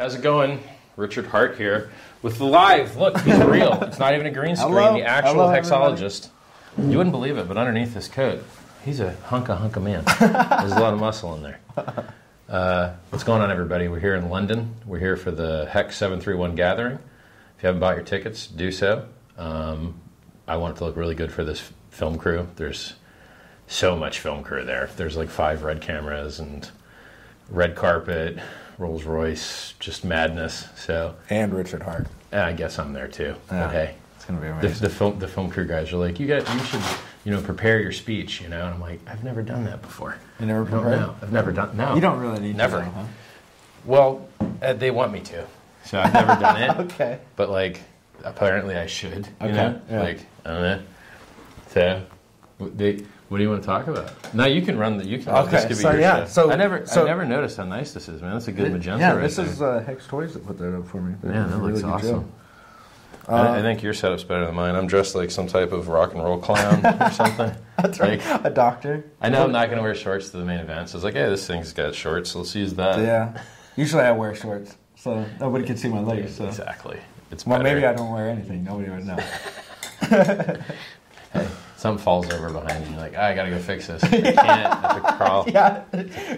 How's it going? Richard Heart here with the live. Look, he's real. It's not even a green screen. Hello. The actual Hello, everybody. hexologist. You wouldn't believe it, but underneath this coat, he's a hunk of hunk of man. There's a lot of muscle in there. Uh, what's going on, everybody? We're here in London. We're here for the Hex 731 gathering. If you haven't bought your tickets, do so. Um, I want it to look really good for this film crew. There's so much film crew there. There's like five red cameras and red carpet, Rolls Royce, just madness. So and Richard Heart. I guess I'm there too. Yeah. But hey, It's gonna be the, amazing. the film the film crew guys are like, you got you should you know prepare your speech, you know. And I'm like, I've never done that before. you never I prepared? know. I've never done no. You don't really need Never. to. Never. huh? Well, uh, they want me to, so I've never done it. Okay. But like, apparently I should. You Okay, know, yeah. like I don't know. So, they, what do you want to talk about? No, you can run the. You can. Okay, this could be so your yeah, show. so- I never, so- I never noticed how nice this is, man. That's a good magenta. yeah, right this there. is uh, Hex Toys that put that up for me. They Yeah, that a looks awesome. job. I, Uh, I think your setup's better than mine. I'm dressed like some type of rock and roll clown or something. That's right. Like, a doctor. I know I'm not going to wear shorts to the main event, so I was like, hey, this thing's got shorts. Let's use that. Yeah. Usually I wear shorts, so nobody can see my legs. So. Exactly. It's Well, better. maybe I don't wear anything. Nobody would know. Something falls over behind you. You're like, "Ah, I gotta go fix this. I can't. I have to crawl, yeah.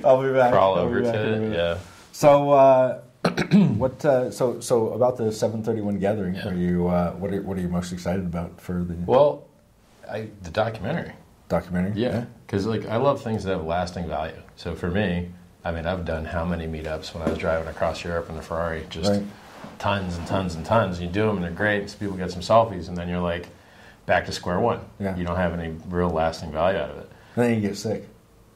I'll be back. crawl I'll over back to it. Yeah. So, uh, what? Uh, so, so about the 731 gathering. Yeah. Are you? Uh, what are What are you most excited about for the Well, I, the documentary. documentary? Yeah, because like I love things that have lasting value. So for me, I mean, I've done how many meetups when I was driving across Europe in a Ferrari, just Right. tons and tons and tons. You do them and they're great, and so people get some selfies, and then you're like back to square one. Yeah. You don't have any real lasting value out of it. And then you get sick.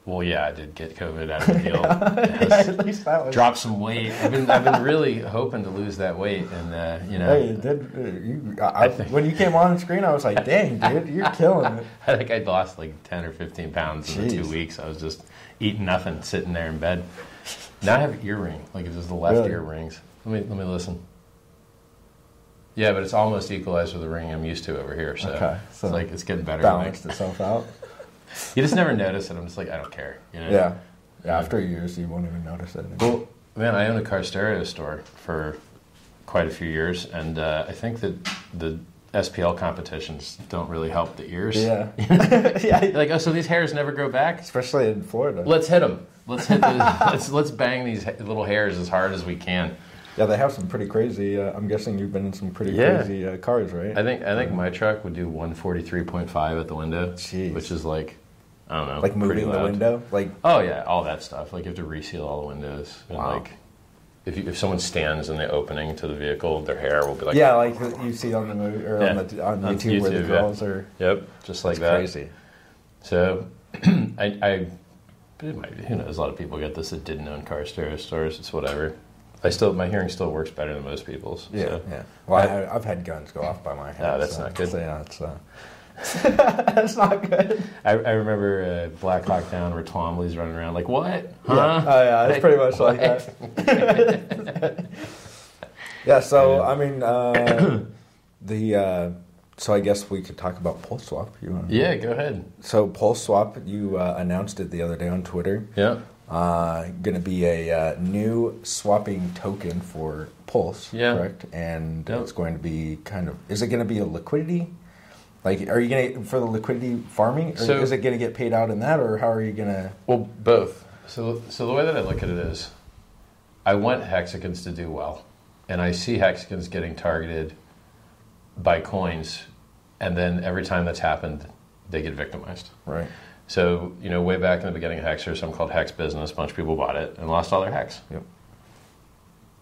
Well, yeah, I did get COVID out of the deal. yeah, at least that was. Dropped some weight. I've been I've been really hoping to lose that weight, and uh, you know, Hey, it did, uh, you, I, I think- when you came on screen, I was like, "Dang, dude, you're killing it." I think I'd lost like 10 or 15 pounds in the two weeks. I was just eating nothing, sitting there in bed. Now I have an earring. Like, it's just the left Really? ear rings. Let me, let me listen. Yeah, but it's almost equalized with the ring I'm used to over here. So, Okay, so it's like, it's getting better. Balanced itself out. You just never notice it. I'm just like, I don't care. You know? Yeah. yeah. After years, you won't even notice it. Well, man, I owned a car stereo store for quite a few years, and uh, I think that the SPL competitions don't really help the ears. Yeah. yeah. Like, oh, so these hairs never grow back? Especially in Florida. Let's hit them. Let's hit. The, let's let's bang these little hairs as hard as we can. Yeah, they have some pretty crazy. Uh, I'm guessing you've been in some pretty Yeah. crazy uh, cars, right? I think I think my truck would do 143.5 at the window, Jeez. which is like I don't know, like moving the window. Like, Oh yeah, all that stuff. Like you have to reseal all the windows. And Wow. like if you, if someone stands in the opening to the vehicle, their hair will be like yeah, like you see on the movie or on, the, on On YouTube, where the YouTube, yeah. girls are. Yep, just like that. crazy. So I, I it might, who knows? A lot of people get this that didn't own car stereo stores. It's whatever. I still my hearing still works better than most people's. Yeah, so. yeah. Well, I, I've had guns go off by my head. Ah, that's so, not good. so, yeah, it's uh, that's not good. I, I remember uh, Black Hawk Down where Twombly's running around like, what? Huh? Yeah. Oh, yeah, it's pretty much like that. yeah. So I mean, uh, the uh, so I guess we could talk about Pulse Swap. You want? Yeah, go ahead. So Pulse Swap, you uh, announced it the other day on Twitter. Yeah. Uh, going to be a uh, new swapping token for Pulse, Yeah. correct? And Yep. it's going to be kind of. Is it going to be a liquidity? Like, are you going to for the liquidity farming? Or So- is it going to get paid out in that, or how are you going to? Well, both. So, so the way that I look at it is, I want Hexicans to do well, and I see Hexicans getting targeted by coins, and then every time that's happened, they get victimized. Right. So, you know, way back in the beginning of Hex, there's something called Hex Business. A bunch of people bought it and lost all their Hex. Yep.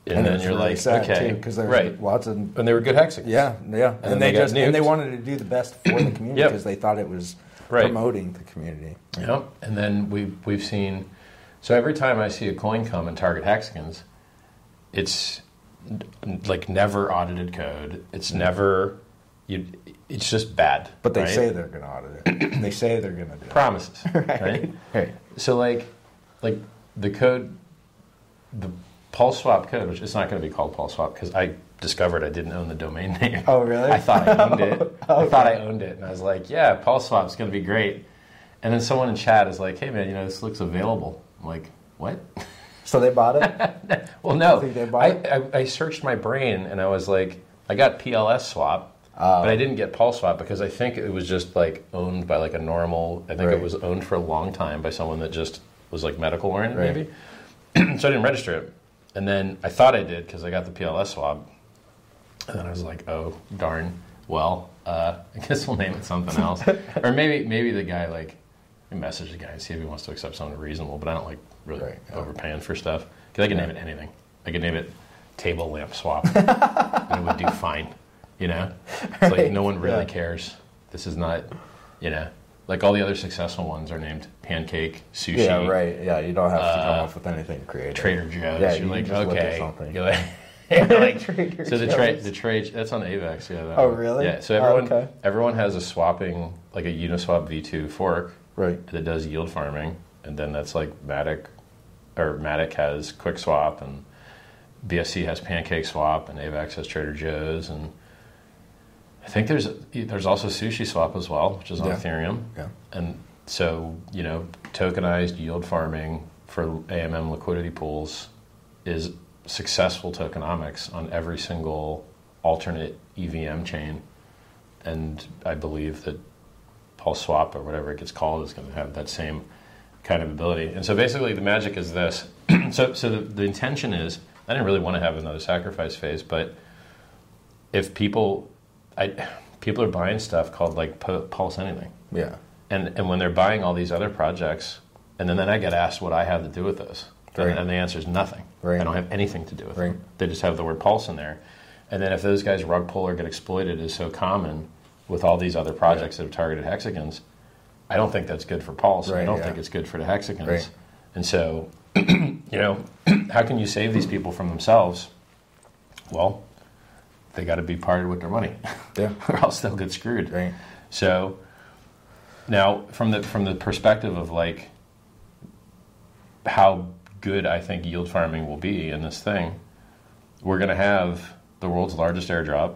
And, then you're really like, okay, because there's right. lots of And they were good Hexicans. yeah, yeah, then and, they they, just and they wanted to do the best for the community Yep. because they thought it was Right. promoting the community. Yep. And then we we've seen. So every time I see a coin come and target Hexicans, it's like never audited code. It's mm-hmm. never. You. It's just bad. But they right? say they're going to audit it. they say they're going to do it. promises, right? Right. So like, like the code, the pulse swap code, which it's not going to be called pulse swap because I discovered I didn't own the domain name. Oh, really? I thought I owned it. I thought I owned it, and I was like, yeah, pulse swap's going to be great. And then someone in chat is like, hey man, you know this looks available. I'm like, what? So they bought it. Well, no. Think they bought I, it? I, I searched my brain and I was like, I got PLS swap, Oh. but I didn't get Pulse swap because I think it was just like owned by like a normal. I think Right. it was owned for a long time by someone that just was like medical oriented, Right. maybe. so I didn't register it, and then I thought I did because I got the PLS swap, and then I was like, oh darn. Well, uh, I guess we'll name it something else, or maybe maybe the guy like message the guy and see if he wants to accept something reasonable. But I don't like really Right, overpaying for stuff because I can name it anything. I can name it table lamp swap, and it would do fine. You know, it's like no one really yeah. cares. This is not, you know, like all the other successful ones are named pancake, sushi, Yeah, right. Yeah, you don't have to come Uh, up with anything creative. Trader Joe's. Yeah, you're you like, just look at okay. something. You're like, like- so the trade, the trade, that's on Avax. Yeah. that Oh, one. really? Yeah. So Oh, everyone, okay. everyone has a swapping, like a Uniswap V2 fork Right. that does yield farming, and then that's like Matic, or Matic has Quick Swap, and BSC has Pancake Swap, and Avax has Trader Joe's, and I think there's there's also Sushi Swap as well, which is on Yeah. Ethereum. Yeah. And so, you know, tokenized yield farming for AMM liquidity pools is successful tokenomics on every single alternate EVM chain. And I believe that Pulse Swap or whatever it gets called is going to have that same kind of ability. And so basically, the magic is this. so so the, the intention is I didn't really want to have another sacrifice phase, but if people, I, people are buying stuff called like Pu- Pulse Anything Yeah. and and when they're buying all these other projects, and then, then I get asked what I have to do with those, and, Right. and the answer is nothing. Right. I don't have anything to do with Right. them. They just have the word pulse in there, and then if those guys rug pull or get exploited is so common with all these other projects that have targeted Hexicans, I don't think that's good for pulse. and I don't yeah. think it's good for the Hexicans. Right. And so, you know, how can you save these people from themselves? Well, they got to be parted with their money, Yeah. or else they'll get screwed. Right. So now, from the from the perspective of like how good I think yield farming will be in this thing, we're going to have the world's largest airdrop,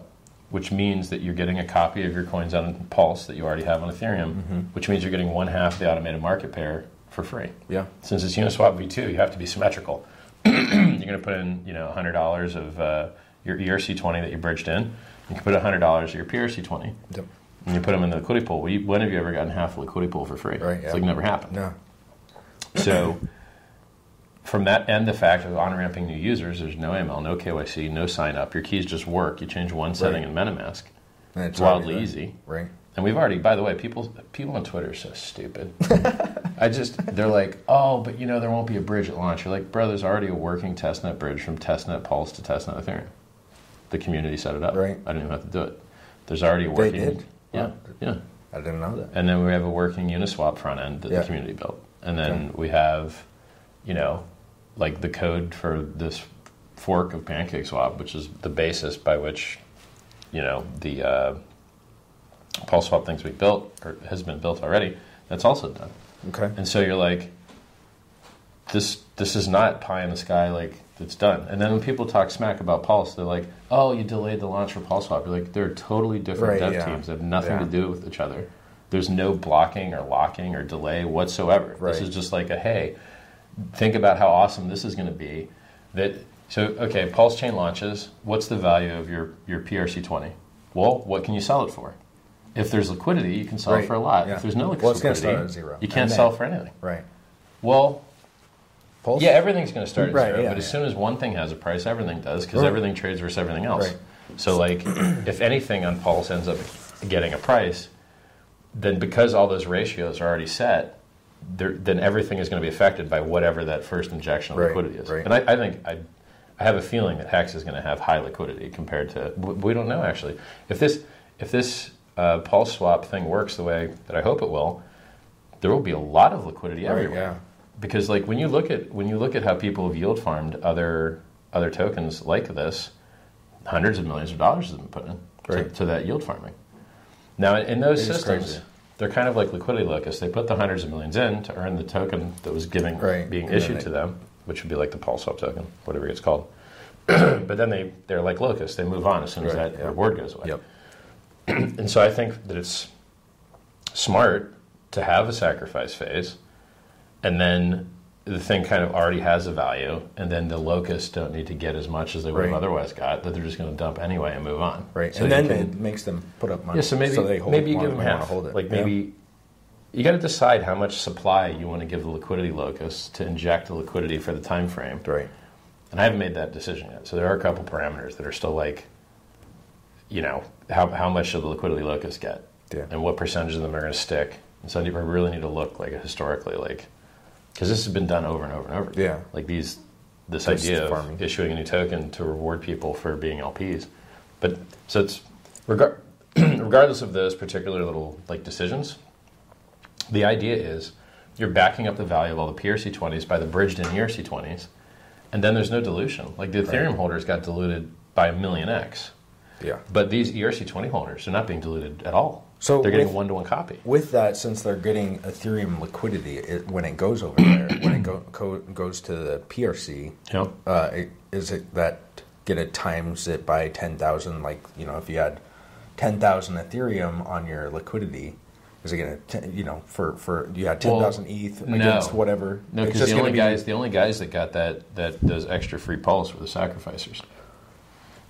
which means that you're getting a copy of your coins on Pulse that you already have on Ethereum, which means you're getting one half the automated market pair for free. Yeah. Since it's Uniswap v2, you have to be symmetrical. you're going to put in, you know, $100 of uh, your ERC20 that you bridged in. You can put $100 of your PRC20 Yep. and you put them in the liquidity pool. When have you ever gotten half a liquidity pool for free? Right, It's like never happened. No. So, from that and the fact of on ramping new users, there's no ML, no KYC, no sign up. Your keys just work. You change one setting Right. in MetaMask. And It's wildly easy. Right. And we've already, by the way, people people on Twitter are so stupid. I just, they're like, oh, but you know, there won't be a bridge at launch. You're like, bro, there's already a working testnet bridge from testnet Pulse to testnet Ethereum. The community set it up. Right. I didn't even have to do it. There's already a They working. did? Yeah, yeah. I didn't know that. And then we have a working Uniswap front end that Yeah. the community built. And then Okay. we have, you know, like the code for this fork of PancakeSwap, which is the basis by which, you know, the uh, PulseSwap things we built or has been built already. That's also done. Okay. And so you're like, this this is not pie in the sky like it's done. And then when people talk smack about Pulse, they're like, oh, you delayed the launch for PulseSwap. You're like, they're totally different Right, dev yeah. teams. They have nothing Yeah. to do with each other. There's no blocking or locking or delay whatsoever. Right. This is just like a hey, think about how awesome this is going to be. That so okay, Pulse Chain launches. What's the value of your your PRC20? Well, what can you sell it for? If there's liquidity, you can sell it for a lot. yeah. If there's no Well, liquidity, start at zero. you can't And sell for anything. Right. Well, Pulse? yeah, everything's going to start at Right, zero. yeah, but as soon as one thing has a price, everything does because Right. everything trades versus everything else. Right. So, like, if anything on Pulse ends up getting a price, then because all those ratios are already set, then everything is going to be affected by whatever that first injection of liquidity is. And I, I think I, I have a feeling that Hex is going to have high liquidity compared to. We don't know actually. If this if this uh, Pulse swap thing works the way that I hope it will, there will be a lot of liquidity Right, everywhere. Because like when you look at when you look at how people have yield farmed other other tokens like this, hundreds of millions of dollars has been put in Right. to, to that yield farming. Now in those It systems, they're kind of like liquidity locusts. They put the hundreds of millions in to earn the token that was giving Right. being And issued they- to them, which would be like the Pulse Swap token, whatever it's called. but then they they're like locusts. They move on as soon as Right, that reward goes away. Yep. And so I think that it's smart to have a sacrifice phase and then the thing kind of already has a value, and then the locusts don't need to get as much as they would have otherwise got. That they're just going to dump anyway and move on. Right, So and then can- it makes them put up money. yeah, so maybe they hold, maybe you give them half. hold it. Like Yeah. maybe you got to decide how much supply you want to give the liquidity locus to inject the liquidity for the time frame. right. And I haven't made that decision yet. So there are a couple parameters that are still like, you know, how how much should the liquidity locus get, Yeah. and what percentage of them are going to stick. And so I really need to look like historically, like because this has been done over and over and over. Yeah. like these this Just idea of farming. issuing a new token to reward people for being LPs. But so it's regar- regardless of those particular little like decisions, the idea is you're backing up the value of all the PRC20s by the bridged in ERC20s, and then there's no dilution. Like the Ethereum holders got diluted by a million X, Yeah. but these ERC20 holders are not being diluted at all. So they're getting with- one to one copy. With that, since they're getting Ethereum liquidity it, when it goes over there, when it go, co- goes to the PRC, Yep. uh, it- is it that gonna times it by ten thousand? Like you know, if you had ten thousand Ethereum on your liquidity, is it gonna t- you know for for you had ten Well, thousand ETH no. against whatever? No, because the only guys the only guys that got that that those extra free pulse were the sacrificers.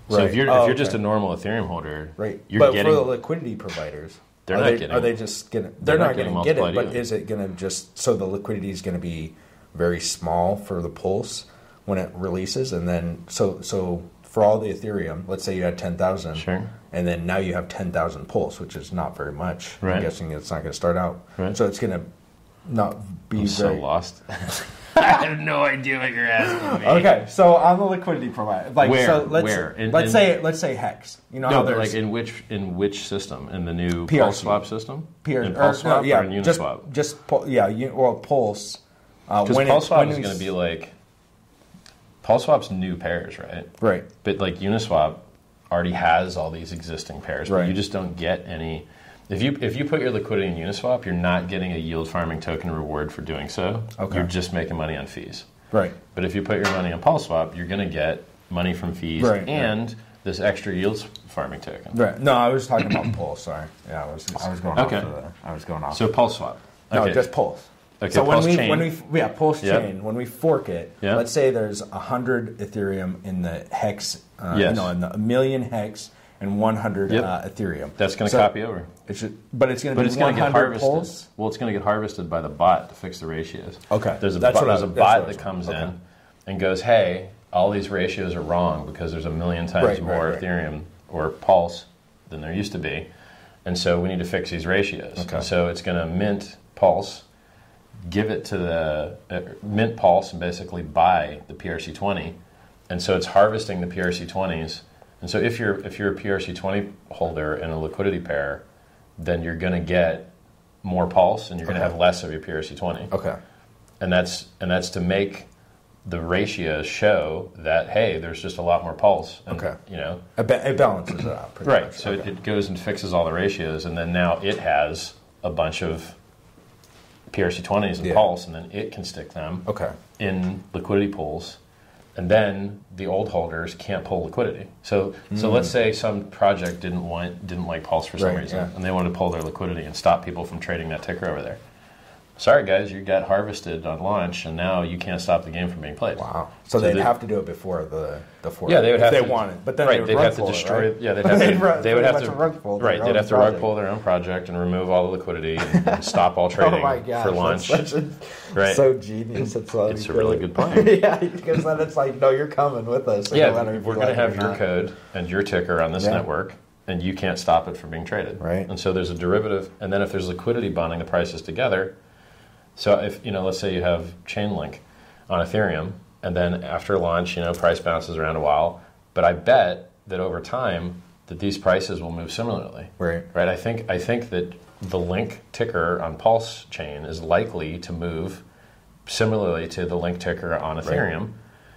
So if you're Oh, if you're just a normal Ethereum holder, Right, you're but getting for the liquidity providers, They're not they, getting- Are they just gonna? they're They're, not not, getting to get it, multiplied but is it going to just so the liquidity is going to be very small for the pulse when it releases, and then so so for all the Ethereum, let's say you had ten thousand, Sure. and then now you have ten thousand pulse, which is not very much. Right. I'm guessing it's not going to start out, Right. so it's going to not be I'm so lost. I have no idea what you're asking me. Okay, so on the liquidity provider, like Where? so, let's Where? In- let's in- say let's say hex. You know how No, but there's like in which in which system? In the new PRC. Pulse Swap system? Peer, in Pulse Swap no, yeah, or in just Uniswap? just pul- yeah, you, well, Pulse. Uh, Because when Pulse Swap is going to be like Pulse Swap's new pairs, right? right. But like Uniswap already has all these existing pairs, but Right. you just don't get any. If you if you put your liquidity in Uniswap, you're not getting a yield farming token reward for doing so. Okay. You're just making money on fees. Right. But if you put your money on PulseSwap, you're going to get money from fees Right, and this extra yield farming token. Right. No, I was talking about Pulse. Sorry. Yeah, I was. I was going Okay. off. Of the, I was going off. So PulseSwap. no, just Pulse. Okay, so when we chain. when we yeah Pulse Yep. chain when we fork it, Yeah. let's say there's a hundred Ethereum in the hex. Uh, Yes. No, in the, a million hex and one hundred Yep. uh, Ethereum. That's going to So copy over. It should, but it's going to be it's going one to get hundred harvested. Pulse. Well, it's going to get harvested by the bot to fix the ratios. Okay. There's a, there's a bot that comes okay. in and goes, hey, all these ratios are wrong because there's a million times Right, right, more right. Ethereum or Pulse than there used to be. And so we need to fix these ratios. Okay. And so it's going to mint Pulse, give it to the uh, mint Pulse, and basically buy the PRC20. And so it's harvesting the PRC20s. And so if you're if you're a PRC20 holder in a liquidity pair, then you're going to get more Pulse, and you're going to have less of your PRC20 Okay. and that's and that's to make the ratios show that hey, there's just a lot more pulse. And, Okay. You know, It, ba- it balances it out. Pretty right? Much. So okay. it, it goes and fixes all the ratios, and then now it has a bunch of PRC20s and Yeah. pulse, and then it can stick them okay. in liquidity pools. And then the old holders can't pull liquidity. So, so let's say some project didn't want didn't like Pulse for some Hmm. Right, reason, yeah. and they wanted to pull their liquidity and stop people from trading that ticker over there. Sorry, guys, you got harvested on launch, and now you can't stop the game from being played. Wow. So, So they'd they- have to do it before the the fork. Yeah, they would if have they to wanted, but then right, they would they'd have to pull it, destroy. right? Yeah, they'd have They'd to. run- they would have to. rug pull their right, they'd own have to rug project. pull their own project and remove all the liquidity and, and stop all trading oh gosh, for launch. A, Right. so genius. It's, It's a really good plan. yeah, because then it's like, no, you're coming with us. yeah, we're going to like have your not. code and your ticker on this Yeah. network, and you can't stop it from being traded. Right. And so there's a derivative, and then if there's liquidity bonding the prices together, so if you know, let's say you have Chainlink on Ethereum, and then after launch, you know, price bounces around a while, but I bet that over time that these prices will move similarly. Right. Right. I think I think that the link ticker on Pulse chain is likely to move similarly to the link ticker on Ethereum.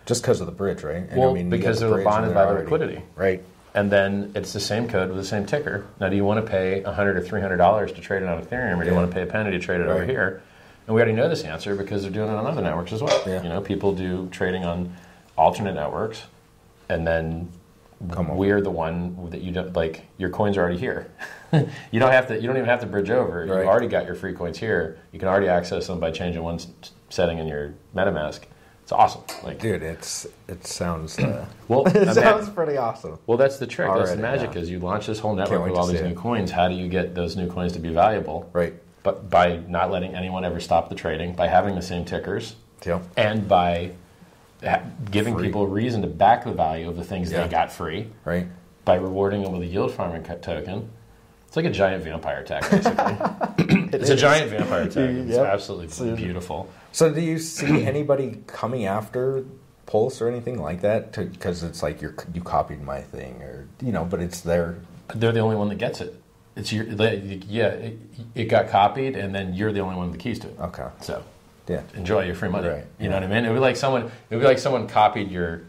Just because of the bridge, right? And, Well, you because get they're bonded by the liquidity. Right. And then it's the same code with the same ticker. Now, do you want to pay 100 or 300 dollars to trade it on Ethereum, or do you want to pay a penny to trade it over here? And we already know this answer because they're doing it on other networks as well. Yeah. You know, people do trading on alternate networks, and then Come we're the one that you don't like. Your coins are already here. you don't have to. You don't even have to bridge over. Right. You've already got your free coins here. You can already access them by changing one setting in your MetaMask. It's awesome. Like, Dude, it's it sounds uh, well, it ima- sounds pretty awesome. well, that's the trick. that's the magic. yeah. Is you launch this whole network with all these see new it. coins. How do you get those new coins to be valuable? Right. But by not letting anyone ever stop the trading, by having the same tickers, Yep. and by giving Free. people a reason to back the value of the things Yeah. they got free Right. by rewarding them with a yield farming token. It's like a giant vampire attack, basically. it's a giant vampire attack. It's Yep. absolutely beautiful. So, do you see anybody coming after Pulse or anything like that? Because it's like you're you copied my thing, or you know, but it's their They're the only one that gets it. It's your yeah. It, it got copied, and then you're the only one with the keys to it. okay. So Yeah. enjoy your free money. Right, You know what I mean? It would be like someone. It would be like someone copied your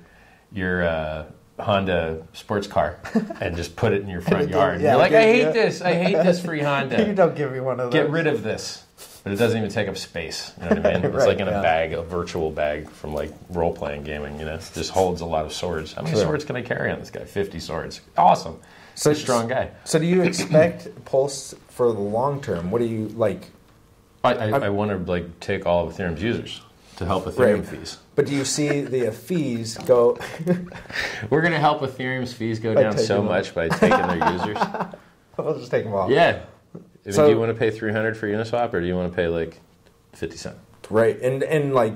your uh, Honda sports car and just put it in your front yard. Yeah, You're like, I hate yeah. this. I hate this free Honda. you don't give me one of those. Get rid of this. But it doesn't even take up space. You know what I mean? It's Right, like in a bag, a virtual bag from like role playing gaming. You know, it just holds a lot of swords. How many swords can I carry on this guy? Fifty swords. Awesome. So He's a strong guy. So, do you expect Pulse for the long term? What do you like? I, I, I want to like take all of Ethereum's users to help Ethereum Right. fees. But do you see the fees go? We're going to help Ethereum's fees go By down so them. much by taking their users. I'll just take them off. Yeah. I mean, So- do you want to pay 300 for Uniswap or do you want to pay like 50 cent? Right, and and like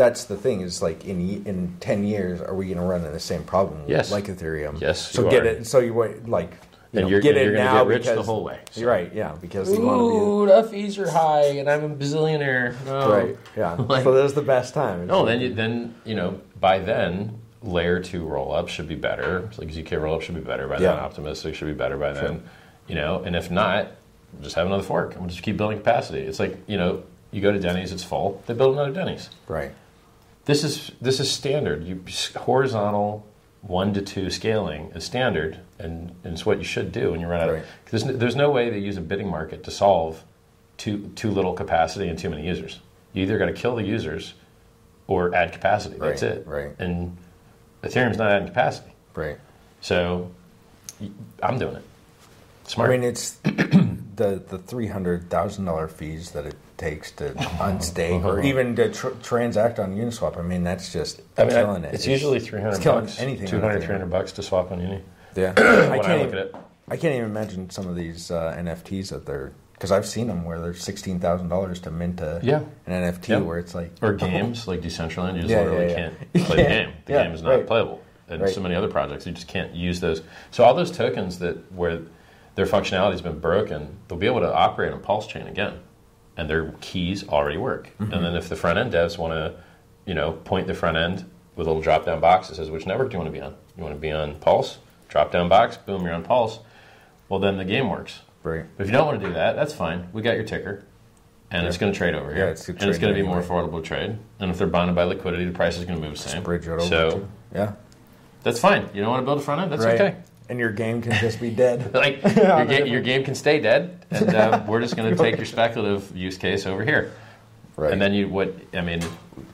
that's the thing is like in in ten years, are we going to run into the same problem? Yes. like Ethereum. Yes, So you get are. it. So you wait, like you And know, you're, get and it you're going to now get rich because the whole way. So- You're right. Yeah, because you want Ooh, the fees are high and I'm a bazillionaire. to No. right. Yeah. Like- so there's the best time. No, then you, then you know by then layer two roll up should be better. It's like ZK roll up should be better by then. Yeah. Optimistic should be better by Sure. then. You know, and if not, just have another fork and we'll just keep building capacity. It's like you know, you go to Denny's, it's full. They build another Denny's. right. This is this is standard. You horizontal one to two scaling is standard, and, and it's what you should do when you run out. Right. Of, there's, n- there's no way to use a bidding market to solve too too little capacity and too many users. You either got to kill the users or add capacity. That's it. right. And Ethereum's not adding capacity, Right. so I'm doing it. Smart. I mean, it's the the three hundred thousand dollar fees that it takes to unstake or even to tr- transact on Uniswap. I mean, that's just I mean, I- killing it. it's usually 300 it's killing bucks, anything on 200, 300 bucks to swap on Uni. Yeah, I I, can't look even, at it. I can't even imagine some of these uh, NFTs that they're because I've seen them where they're sixteen thousand dollars to mint a, Yeah. an NFT where it's like Or games like Decentraland, you just Yeah, literally yeah, can't play the game. The game is not right. playable. And Right. so many other projects, you just can't use those. So all those tokens that where their functionality has been broken, they'll be able to operate on Pulse Chain again, and their keys already work. Mm-hmm. And then if the front end devs want to, you know, point the front end with a little drop down box that says which network do you want to be on? You want to be on Pulse? Drop down box, boom, you're on Pulse. Well, then the game works. right. But if you don't want to do that, that's fine. We got your ticker. And it's going to trade over here. Yeah, it's and it's going to be more affordable to trade. And if they're bonded by liquidity, the price is going to move the same. Bridge it over. so to- yeah, that's fine. You don't want to build a front end? That's right. okay. And your game can just be dead. Like your, ga- your game can stay dead, and uh, we're just going to take your speculative use case over here. Right. And then you what? I mean,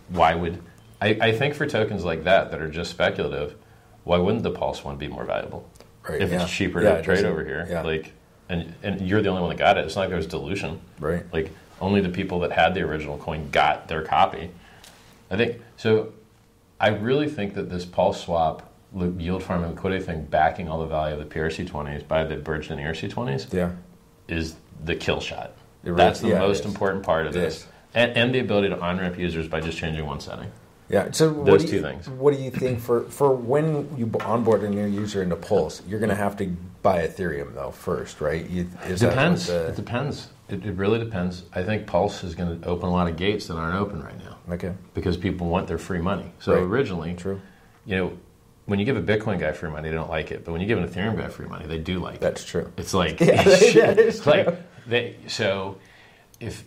why would I, I think for tokens like that that are just speculative, why wouldn't the Pulse one be more valuable? Right, if yeah. it's cheaper Yeah, to it trade doesn't- over here, yeah. like, and and you're the only one that got it. It's not like there was dilution. Right. Like only the people that had the original coin got their copy. I think so. I really think that this pulse swap li- yield farm and liquidity thing backing all the value of the PRC20s by the bridged and ERC20s Yeah. is the kill shot. Really- That's the yeah, most important part of It this. is. And, and the ability to on ramp users by just changing one setting. Yeah. So what Those two you, things. What do you think for for when you onboard a new user into Pulse? You're going to have to buy Ethereum though first, right? You, Depends. the- It depends. It, it really depends. I think Pulse is going to open a lot of gates that aren't open right now okay. because people want their free money. So Right. originally, True. you know, when you give a Bitcoin guy free money, they don't like it. But when you give an Ethereum guy free money, they do like it. That's true. It's like, Yeah, it's like they. So if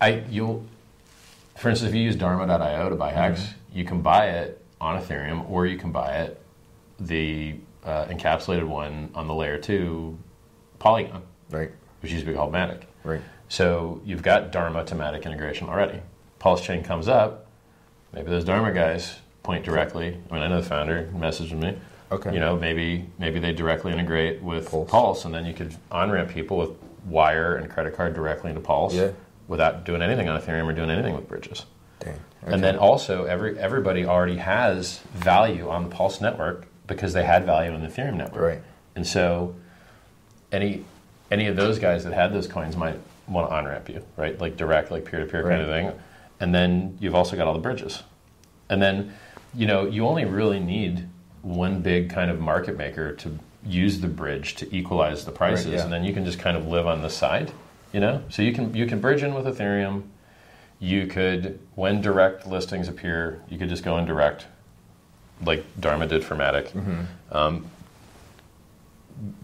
I you'll, for instance, if you use Dharma.io to buy Hex, Mm-hmm. you can buy it on Ethereum, or you can buy it the uh, encapsulated one on the layer two Polygon, Right. which used to be called Matic. Right. So you've got Dharma to Matic integration already. Pulse Chain comes up. Maybe those Dharma guys point directly. I mean, I know the founder messaged me. Okay. You know, maybe maybe they directly integrate with Pulse. Pulse, and then you could on ramp people with wire and credit card directly into Pulse Yeah. without doing anything on Ethereum or doing anything with bridges. Dang. And then also, every everybody already has value on the Pulse network because they had value on the Ethereum network. Right. And so, any any of those guys that had those coins might want to on ramp you, right? Like direct, like peer to peer kind of thing. And then you've also got all the bridges. And then, you know, you only really need one big kind of market maker to use the bridge to equalize the prices, yeah. and then you can just kind of live on the side, you know. So you can you can bridge in with Ethereum. You could, when direct listings appear, you could just go in direct, like Dharma did for Matic. Um,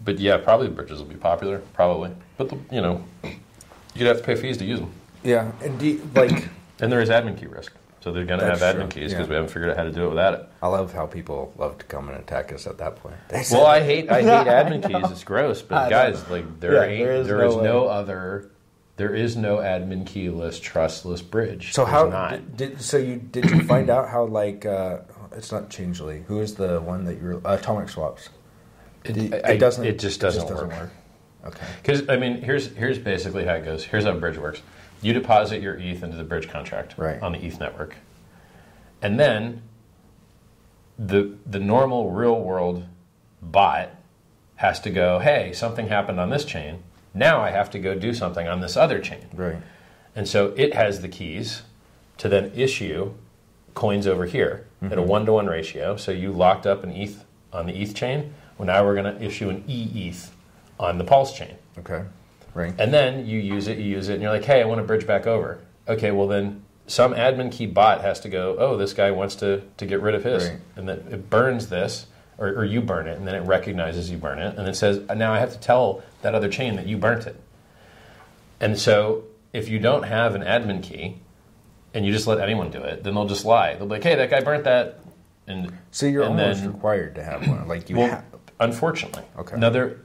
but yeah, probably bridges will be popular, probably. But the, you know, you'd have to pay fees to use them, Yeah, and you, like and there is admin key risk. So they're going to have admin true, keys because yeah. we haven't figured out how to do it without it. I love how people love to come and attack us at that point. They Well, I hate I hate admin keys. It's gross, I but know. guys, like there Yeah, ain't there there is is, no no, other there is no admin keyless trustless bridge. So There's how not? did, did so you did you find out how like uh, it's not Changelly? Who is the one that you're uh, Atomic Swaps? it, Do you- I- it doesn't. It just doesn't, work. Okay. Because I mean, here's here's basically how it goes. Here's how bridge works. You deposit your ETH into the bridge contract Right. on the ETH network, and then the the normal real world bot has to go, hey, something happened on this chain. Now I have to go do something on this other chain. Right. And so it has the keys to then issue coins over here at a one to one ratio. So you locked up an ETH on the ETH chain. Well, now we're going to issue an E ETH on the Pulse chain. Okay. Right. And then you use it, you use it, and you're like, hey, I want to bridge back over. Okay, well then some admin key bot has to go, oh, this guy wants to, to get rid of his. Right. And then it burns this, or, or you burn it, and then it recognizes you burn it, and it says, uh, now I have to tell that other chain that you burnt it. And so if you don't have an admin key, and you just let anyone do it, then they'll just lie. They'll be like, hey, that guy burnt that. And so you're and almost then- required to have one. Like you well, have. unfortunately. Okay. Now, there,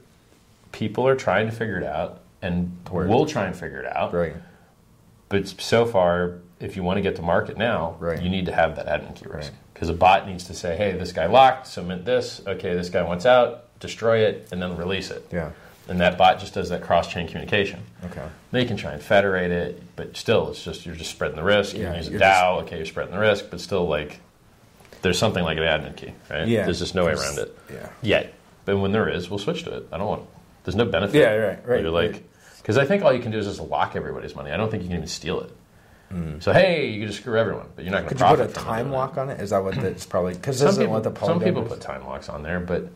people are trying to figure it out, and Word. we'll try and figure it out. Right. But so far, if you want to get to market now, Right. you need to have that admin key risk. Right. Because a bot needs to say, hey, this guy locked, so mint this. Okay, this guy wants out, destroy it, and then release it. Yeah. And that bot just does that cross chain communication. Okay. They can try and federate it, but still, it's just you're just spreading the risk. You Yeah, can use a DAO, okay, you're spreading the risk, but still, like, there's something like an admin key, right? Yeah. There's just no way around it Yeah. yet. But when there is, we'll switch to it. I don't want. There's no benefit. Yeah, right, right, You're like, right. Because I think all you can do is just lock everybody's money. I don't think you can even steal it. So hey, you can just screw everyone, but you're not going Hmm. Could to you put a time lock on it? Is that what that's probably because Some people, what the some people put time locks on there, but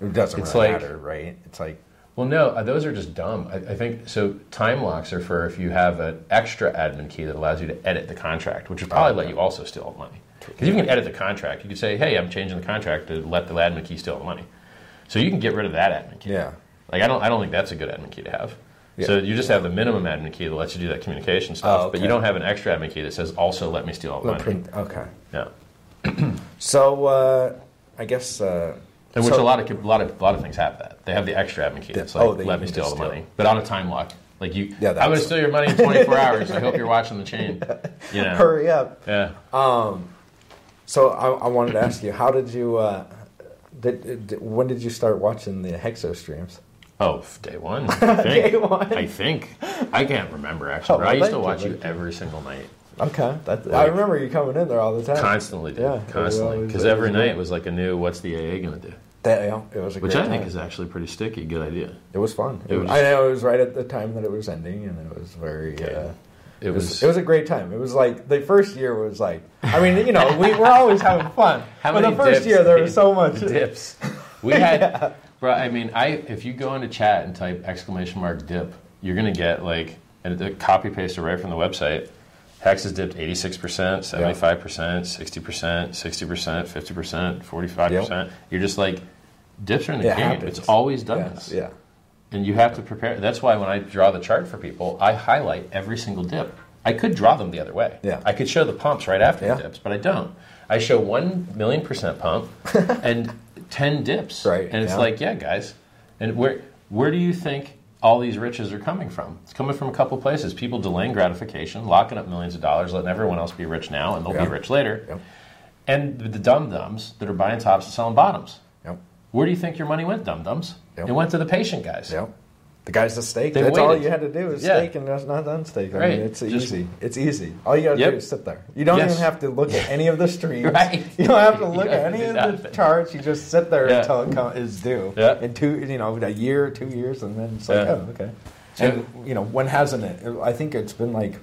It doesn't it's really like- matter, right? It's like well, no, uh, those are just dumb. I, I think so. Time locks are for if you have an extra admin key that allows you to edit the contract, which would probably Oh, let you also steal money. Because you can edit the contract. You could say, hey, I'm changing the contract to let the admin key steal the money. So you can get rid of that admin key. yeah. Like I don't, I don't think that's a good admin key to have. Yeah. So you just have the minimum admin key that lets you do that communication stuff, Oh, but you don't have an extra admin key that says also let me steal all the money. print- okay. Yeah, So uh, I guess uh, and which so- a lot of a lot of a lot of things have that. They have the extra admin key that's Yeah. like Oh, let me steal all the steal. money, but on a time lock. Like you, Yeah, I'm going to steal your money in 24 hours. I hope you're watching the chain. You know, hurry up. yeah. Um, So I, I wanted to ask you, how did you? Uh, did, did, when did you start watching the Hexo streams? Oh, day one. I think. Day one. I think. I can't remember actually, Oh, but I used to watch you, you. every single night. Okay, that, I remember you coming in there all the time. Constantly, dude. Yeah, constantly. Because every night was like a new. What's the AA going to do? That, yeah, it was a Which I think time. is actually pretty sticky. Good idea. It was fun. It was- I know it was right at the time that it was ending, and it was very. Uh, It it was, was. it was a great time. It was like the first year was like. I mean, you know, we were always having fun. How but many the first dips, year there was so much. dips. We had, bro. I mean, I if you go into chat and type exclamation mark dip, you're gonna get like and it copy paste right from the website. Hex has dipped 86 percent, 75 percent, 60 percent, 60 percent, 50 percent, 45 percent. You're just like dips are in the It game. happens. It's always done Yeah, this, yeah. and you have to prepare. That's why when I draw the chart for people, I highlight every single dip. I could draw them the other way. Yeah. I could show the pumps right after Yeah. the dips, but I don't. I show one million percent pump and ten dips. Right, And it's yeah. like, yeah, guys. And where where do you think all these riches are coming from? It's coming from a couple places. People delaying gratification, locking up millions of dollars, letting everyone else be rich now, and they'll Yeah. be rich later. Yep. And the dum dums that are buying tops and selling bottoms. Yep. Where do you think your money went, dum dums? Yep. It went to the patient guys. Yep. The guy's the stake. They That's all you had to do is Yeah. stake and that's not done stake. I Right. mean, it's Just- easy. It's easy. All you got to Yep. do is sit there. You don't Yes. even have to look at any of the streams. Right. You don't have to look at any of the charts. You just sit there Yeah. until it is due. Yeah. In two, you know, a year, two years, and then it's like, Yeah. oh, okay. So- and you know, when hasn't it? I think it's been like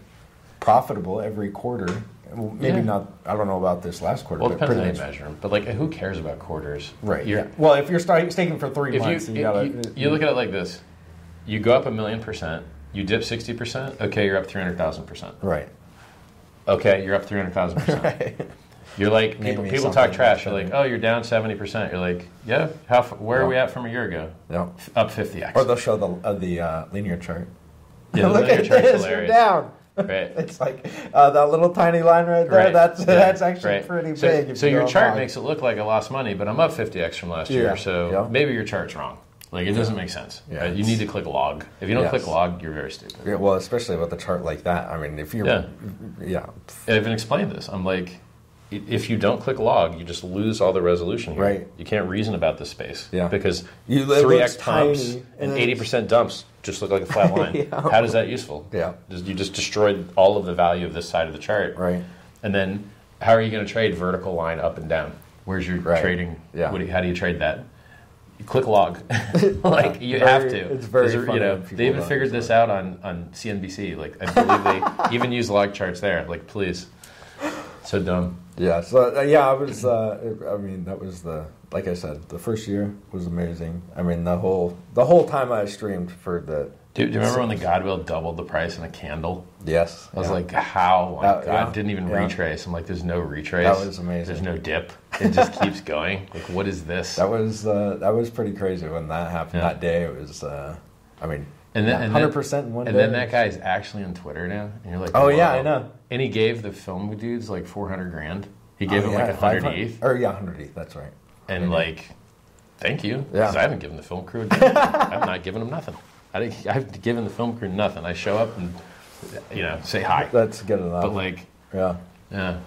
profitable every quarter. Maybe Yeah. not. I don't know about this last quarter, Well, it but depends pretty how you much. measure them. But like, who cares about quarters? Right. You're, Yeah. Well, if you're staking for three If months, you, you, gotta. you, you look at it like this, you go up a million percent, you dip sixty percent. Okay, you're up three hundred thousand percent. right. Okay, you're up three hundred thousand percent. Right. You're like Name people. me People talk something trash. You're like, oh, you're down seventy percent. You're like, yeah. How? f- Where are we at from a year ago? Yeah. Up fifty x. Or they'll show the uh, the uh, linear chart. Yeah, the Look linear at chart's this, hilarious. you're down. Right. It's like uh, that little tiny line right there. Right. That's Yeah. that's actually Right. pretty so, big. if So you your go chart makes it look like I lost money, but I'm up 50x from last Yeah. year. So Yeah. maybe your chart's wrong. Like it doesn't make sense. Yeah, Uh, you need to click log. If you don't Yes. click log, you're very stupid. Yeah, well, especially with a chart like that. I mean, if you're Yeah. yeah, I even explained this. I'm like, if you don't click log, you just lose all the resolution here. Right. You can't reason about this space. Yeah. Because three x pumps and eighty percent dumps just look like a flat line. Yeah. How is that useful? Yeah. You just destroyed all of the value of this side of the chart. right. And then, how are you going to trade vertical line up and down? Where's your Right. trading? Yeah. What do you- how do you trade that? You click log. like you Very- have to. it's very funny You know, they even figured this out on on CNBC. Like I believe they even use log charts there. Like please, so dumb. Yeah. So uh, yeah, I was. Uh, I mean, that was the like I said, the first year was amazing. I mean, the whole the whole time I streamed for the Do, do you remember when the Godwhale doubled the price in a candle? yes, I was yeah. like, how? My That- God, yeah, didn't even yeah. retrace. I'm like, there's no retrace. That was amazing. There's no dip. It just keeps going. Like, what is this? that was uh, that was pretty crazy when that happened that day. It was. Uh, I mean, And then, and then- hundred percent in one And day. then that guy is actually on Twitter now, and you're like, Oh, yeah, I know. And he gave the film dudes like 400 grand. He gave Oh, him like 100 ETH, Or yeah, hundred ETH. That's right. and like, thank you, Yeah. because I haven't given the film crew. I'm not giving them nothing. I I've given the film crew nothing. I show up and you know say hi, That's good enough. but like, yeah. yeah,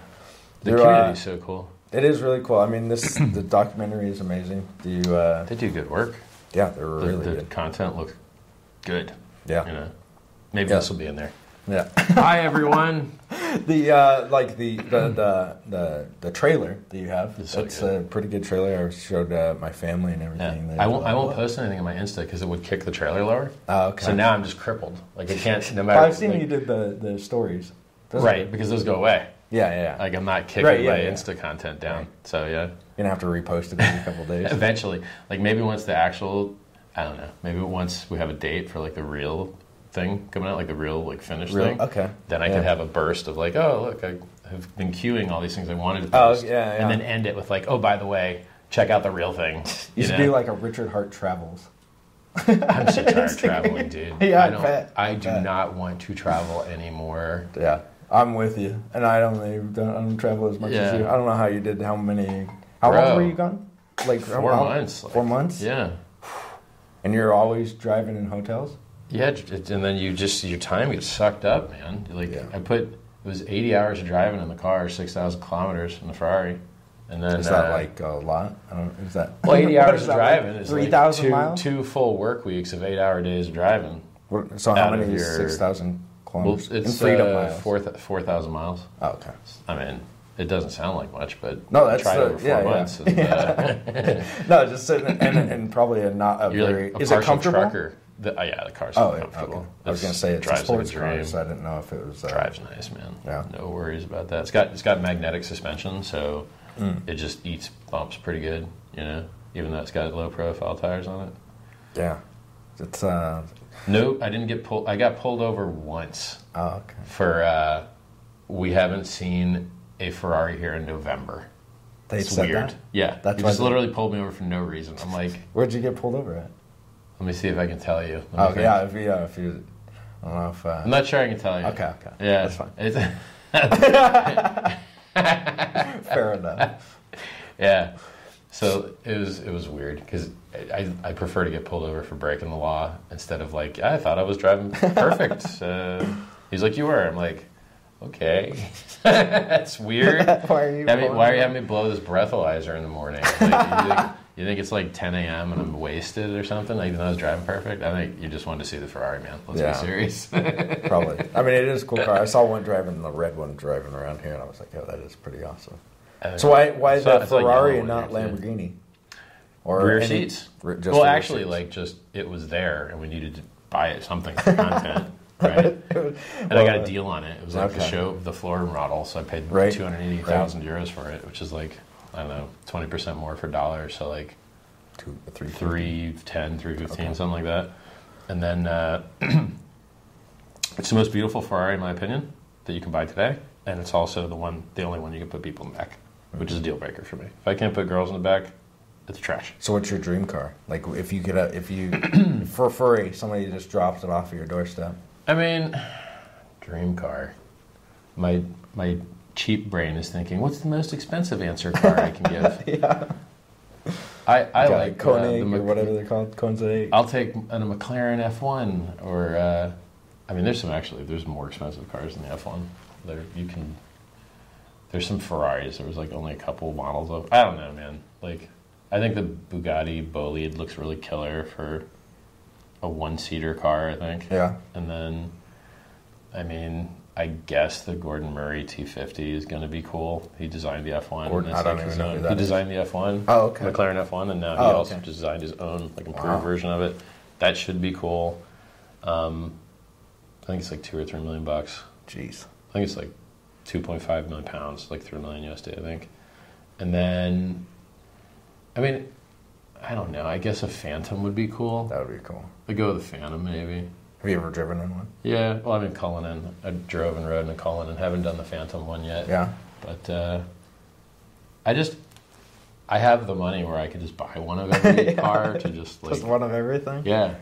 the You're, uh, so cool. It is really cool. I mean, this the documentary is amazing. Do you? Uh, They do good work. yeah, they're The, really the good. content looks good. Yeah, You know, maybe Yeah. this will be in there. Yeah. hi everyone. the uh, like the the, the the the trailer that you have. It's so That's good. a pretty good trailer. I showed uh, my family and everything. They I won't. were I won't "What?" post anything on my Insta because it would kick the trailer lower. Oh, okay. So now I'm just crippled. Like I can't. No matter. I've seen like- you did the the stories. Those right good. because those go away. Yeah, yeah. yeah. Like I'm not kicking Right, yeah, my yeah. Insta content down. Right. So yeah, You're gonna have to repost it every couple days. eventually, like maybe once the actual, I don't know. Maybe once we have a date for like the real thing coming out, like the real like finished Real- thing. okay. Then I Yeah. could have a burst of like, oh look, I have been queuing all these things I wanted to Oh, post. yeah, yeah. And then end it with like, oh by the way, check out the real thing. You should know? do like a Richard Heart travels. I'm so tired of traveling, dude. Yeah, I I don't. bet. I do not want to travel anymore. Yeah, I'm with you. And I don't I don't travel as much as Yeah. you. I don't know how you did. How many? How Bro. long were you gone? Like Four months. Four like, months. Yeah. And you're always driving in hotels. Yeah, and then you just your time gets sucked up, man. Like Yeah. I put it was 80 hours of driving in the car, 6,000 kilometers in the Ferrari, and then Is that uh, like a lot? I don't. Is that well 80 hours of that, like driving is three like thousand two, miles. two full work weeks of eight hour days of driving. What- so how many is your- six thousand Well, kilometers it's freedom uh, miles? four 4,000 miles. Oh, okay. I mean, it doesn't sound like much, but No, that's try it the- over four yeah, yeah. months. and, uh, No, just sitting and, and probably a not a you're very. like a is it comfortable? trucker. The, oh yeah, the car's Oh, comfortable. okay. I was gonna say it's a drives like sports dream. car, so I didn't know if it was. Uh, drives nice, man. Yeah. No worries about that. It's got it's got magnetic suspension, so Mm. it just eats bumps pretty good. You know, even though it's got low profile tires on it. Yeah, it's. Uh, No, I didn't get pulled. I got pulled over once oh, okay. for uh, we haven't seen a Ferrari here in November. They it's weird. that? Yeah, That's he just literally pulled me over for no reason. I'm like, Where'd you get pulled over at? Let me see if I can tell you. Let Oh think. yeah, if you, yeah, if you, I don't know if. Uh, I'm not sure I can tell you. okay, okay, Yeah, that's fine. It's, Fair enough. Yeah. So it was it was weird because I, I prefer to get pulled over for breaking the law instead of like I thought I was driving perfect. uh, he's like you were. I'm like okay, that's weird. why are you? I why are you having me blow this breathalyzer in the morning? Like, you, think it's like 10 a.m. and I'm wasted or something, even though I was driving perfect? I think you just wanted to see the Ferrari, man. Let's Yeah. be serious. Probably. I mean, it is a cool car. I saw one driving the red one driving around here, and I was like, "Oh, that is pretty awesome." Uh, so why why is saw- that Ferrari yellow and not one here, too. Lamborghini? Or rear any- seats. re- well, actually, seats. like just it was there, and we needed to buy it something for content, right? And I got a deal on it. It was like the show, the floor model, so I paid Right. two hundred eighty thousand euros for it, which is like I don't know, twenty percent more for dollars, so like two, three, three ten, three fifteen, Okay. something like that. And then uh, it's the most beautiful Ferrari, in my opinion, that you can buy today, and it's also the one, the only one you can put people in the back, which is a deal breaker for me. If I can't put girls in the back, it's trash. So what's your dream car? Like if you could, uh, if you for free, somebody just drops it off at your doorstep. I mean, dream car. My my cheap brain is thinking, what's the most expensive answer car I can give? yeah, I, I like uh, Koenig the or whatever they're called, Koenigsegg. I'll take a McLaren F1 or uh, I mean, there's some actually there's more expensive cars than the F1. There you can. There's some Ferraris. There was like only a couple models of. I don't know, man. Like, I think the Bugatti Bolide looks really killer for a one-seater car. I think. Yeah, And then, I mean, I guess the Gordon Murray T50 is going to be cool. He designed the F1. Gordon- I don't like even know who that He is. designed the F1. Oh, okay. McLaren F1, and now he Oh, also okay. designed his own like improved Wow. version of it. That should be cool. Um, I think it's like two or three million bucks. jeez. I think it's like 2.5 million pounds, like three million USD, I think. And then, I mean, I don't know. I guess a Phantom would be cool. That would be cool. I'd go with a Phantom, maybe. Have you ever driven in one? Yeah, well, I'm in Cullinan. I drove and rode in a Cullinan. And haven't done the Phantom one yet. Yeah. But uh, I just, I have the money where I could just buy one of every Yeah. car to just like, Just one of everything. yeah.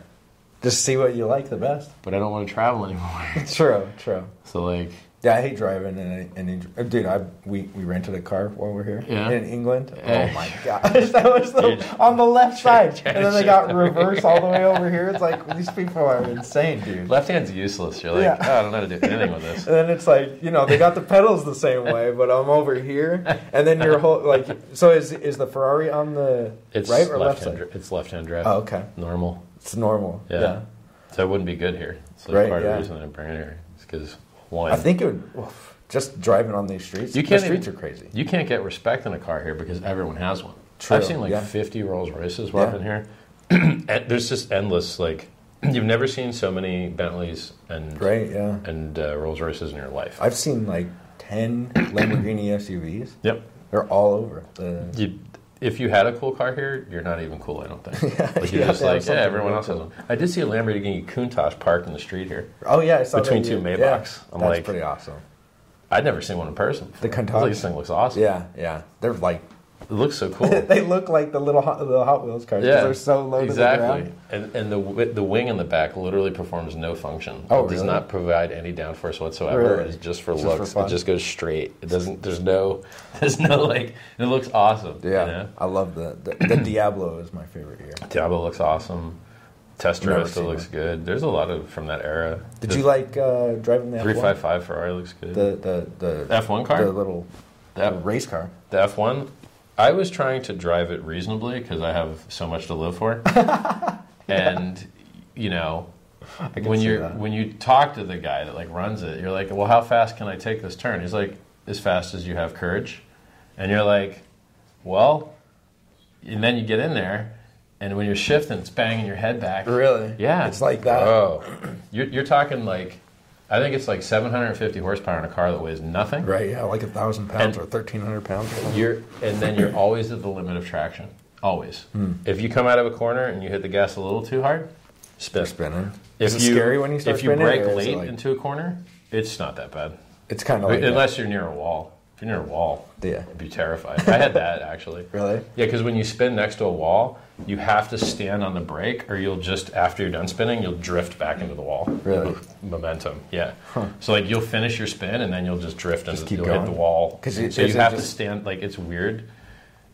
Just see what you like the best. But I don't want to travel anymore. True, true. So like, Yeah, I hate driving and, uh, dude. I we, we rented a car while we're here Yeah. in England. Eh. Oh my gosh, that was the, on the left side, and then they got reverse all the way over here. It's like these people are insane, dude. left hand's useless. You're like, Yeah. oh, I don't know how to do anything with this. And then it's like you know they got the pedals the same way, but I'm over here, and then your whole like so is is the Ferrari on the It's right or left left hand. side? It's left hand drive. Oh, okay, Normal. It's normal. Yeah. Yeah, So it wouldn't be good here. It's like Right, part yeah. of the reason I bring it here. Because one, I think it would oof, just driving on these streets. You can't streets even- are crazy. you can't get respect in a car here because everyone has one. True, I've seen like yeah. 50 Rolls Royces walk Yeah. here. there's just endless like you've never seen so many Bentleys and Right? Yeah, and uh, Rolls Royces in your life. I've seen like ten Lamborghini SUVs. yep. They're all over. The, You, if you had a cool car here, you're not even cool. I don't think. like you you're have just like, yeah, everyone else has one. I did see a Lamborghini Countach parked in the street here. oh yeah, I saw Between that two Maybachs. Yeah, I'm that's like- pretty awesome. I'd never seen one in person. Before. The Countach? like, this thing looks awesome. Yeah, yeah. They're like It looks so cool. they look like the little hot, the Hot Wheels cars. Yeah, they're so low to the exactly. ground. And and the the wing in the back literally performs no function. Oh, it does not provide any downforce whatsoever. Really? It's just for Just looks. fun. it just goes straight. It doesn't. There's no. There's no like. It looks awesome. Yeah, You know? I love the, the the Diablo is my favorite here. Diablo looks awesome. Testarossa seen looks one. good. There's a lot of from that era. Did you like uh, driving the three F1? five five Ferrari looks good. the the the F1 car? the little That- the race car? The F1, I was trying to drive it reasonably because I have so much to live for. and, you know, when you when you talk to the guy that like runs it, you're like, "Well, how fast can I take this turn?" He's like, "As fast as you have courage." And you're like, "Well," and then you get in there, and when you're shifting, it's banging your head back. Really? Yeah, It's like that. Oh, you're, you're talking like, I think it's like 750 horsepower in a car that weighs nothing. Right. Yeah, like a thousand pounds or thirteen hundred pounds. Or. You're and then you're always at the limit of traction. Always. Hmm. If you come out of a corner and you hit the gas a little too hard, spin. Spinning. If is it you, scary when you start if you spinning? brake or is it late like- into a corner, it's not that bad. it's kind of like Unless you're near a wall. If you're near a wall, Yeah. I'd be terrified. I had that actually. Really? Yeah, because when you spin next to a wall, you have to stand on the brake, or you'll just after you're done spinning, you'll drift back into the wall. Really? Momentum. Yeah. So like you'll finish your spin, and then you'll just drift into keep you'll hit going? the wall. 'Cause it- so you have to stand. Like it's weird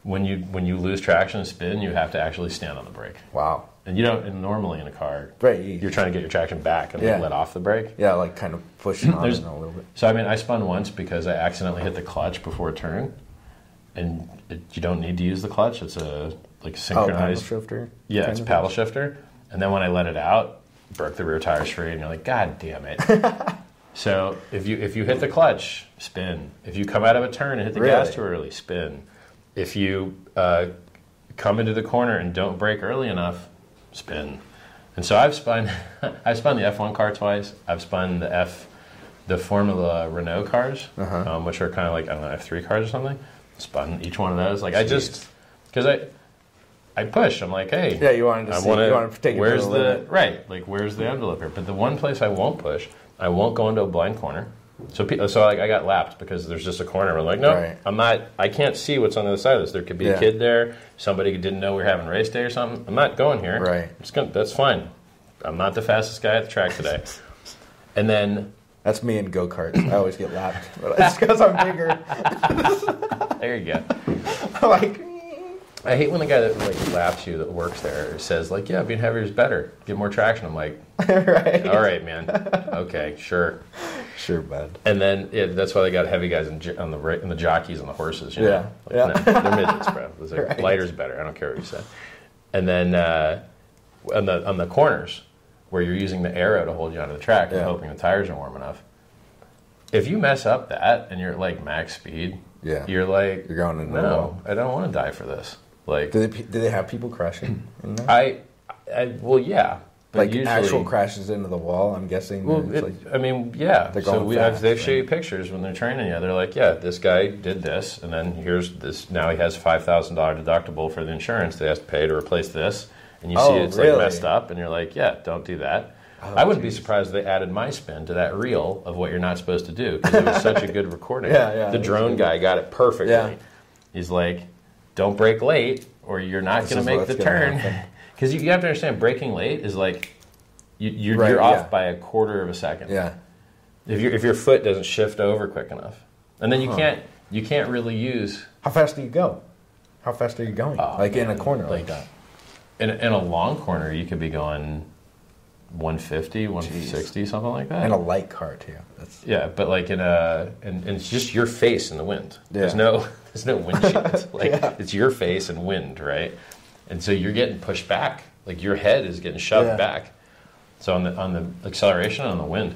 when you when you lose traction and spin, you have to actually stand on the brake. Wow. And you don't. And normally in a car, Right. you- you're trying to get your traction back and Yeah. then let off the brake. yeah, like kind of pushing on it a little bit. So I mean, I spun once because I accidentally hit the clutch before a turn, and it, you don't need to use the clutch. It's a like Oh, synchronized. shifter. yeah, it's paddle shifter. And then when I let it out, broke the rear tires free, and you're like, God damn it. so if you if you hit the clutch, spin. If you come out of a turn and hit the gas too early, spin. If you uh, come into the corner and don't brake early enough, spin. And so I've spun I've spun the F1 car twice. I've spun the F the Formula Renault cars, Uh-huh. um, which are kind of like I don't know F3 cars or something. Spun each one of those. Like I just because I I push. I'm like, hey, Yeah, you wanted to I see- wanna- you wanted to take where's the right? Like where's the envelope here? But the one place I won't push, I won't go into a blind corner. So so like I got lapped because there's just a corner. I'm like, no, Right. I'm not. I can't see what's on the other side of this. There could be Yeah. a kid there. Somebody didn't know we are having race day or something. I'm not going here. Right. Just gonna, that's fine. I'm not the fastest guy at the track today. and then That's me in go karts. I always get lapped, but it's because I'm bigger. there you go. Like, I hate when the guy that like laps you that works there says like, yeah, being heavier is better. Get more traction. I'm like, right? all right, man. Okay, sure. Sure, bud. And then yeah, that's why they got heavy guys in, on the ra- and the jockeys and the horses. You know? Yeah, Like, yeah. no, they're midgets, bro. Those are- Right. Lighter's better. I don't care what you say. And then uh, on the on the corners where you're using the arrow to hold you onto the track and hoping the tires are warm enough. If you mess up that and you're at like max speed, Yeah. you're like, You're going into the no, wall. I don't want to die for this. Like, Do they do they have people crashing? In? I, I well, yeah, but like usually, actual crashes into the wall. I'm guessing. Well, it's it- like, I mean, yeah. So we, fast, they show you pictures when they're training you. They're like, yeah, this guy did this, and then here's this. Now he has five thousand dollar deductible for the insurance. They have to pay to replace this, and you see Oh, it's really? like messed up, and you're like, yeah, don't do that. Oh, I wouldn't be surprised if they added my spin to that reel of what you're not supposed to do because it was such a good recording. Yeah, yeah, The drone guy got it perfectly. Yeah. He's like, don't break late, or you're not going to make the turn. Because you, you have to understand, breaking late is like you, you're, Right, you're yeah. off by a quarter of a second. yeah. If your if your foot doesn't shift over quick enough, and then you Huh. can't you can't really use How fast do you go? How fast are you going? Oh, like in a corner like, like- that. in in a long corner. You could be going 150, 160, something like that. And a light car too. That's yeah, but like in a and, and it's just your face in the wind. There's no there's no windshield. like Yeah. it's your face and wind, right? And so you're getting pushed back. Like your head is getting shoved Yeah. back. So on the on the acceleration on the wind,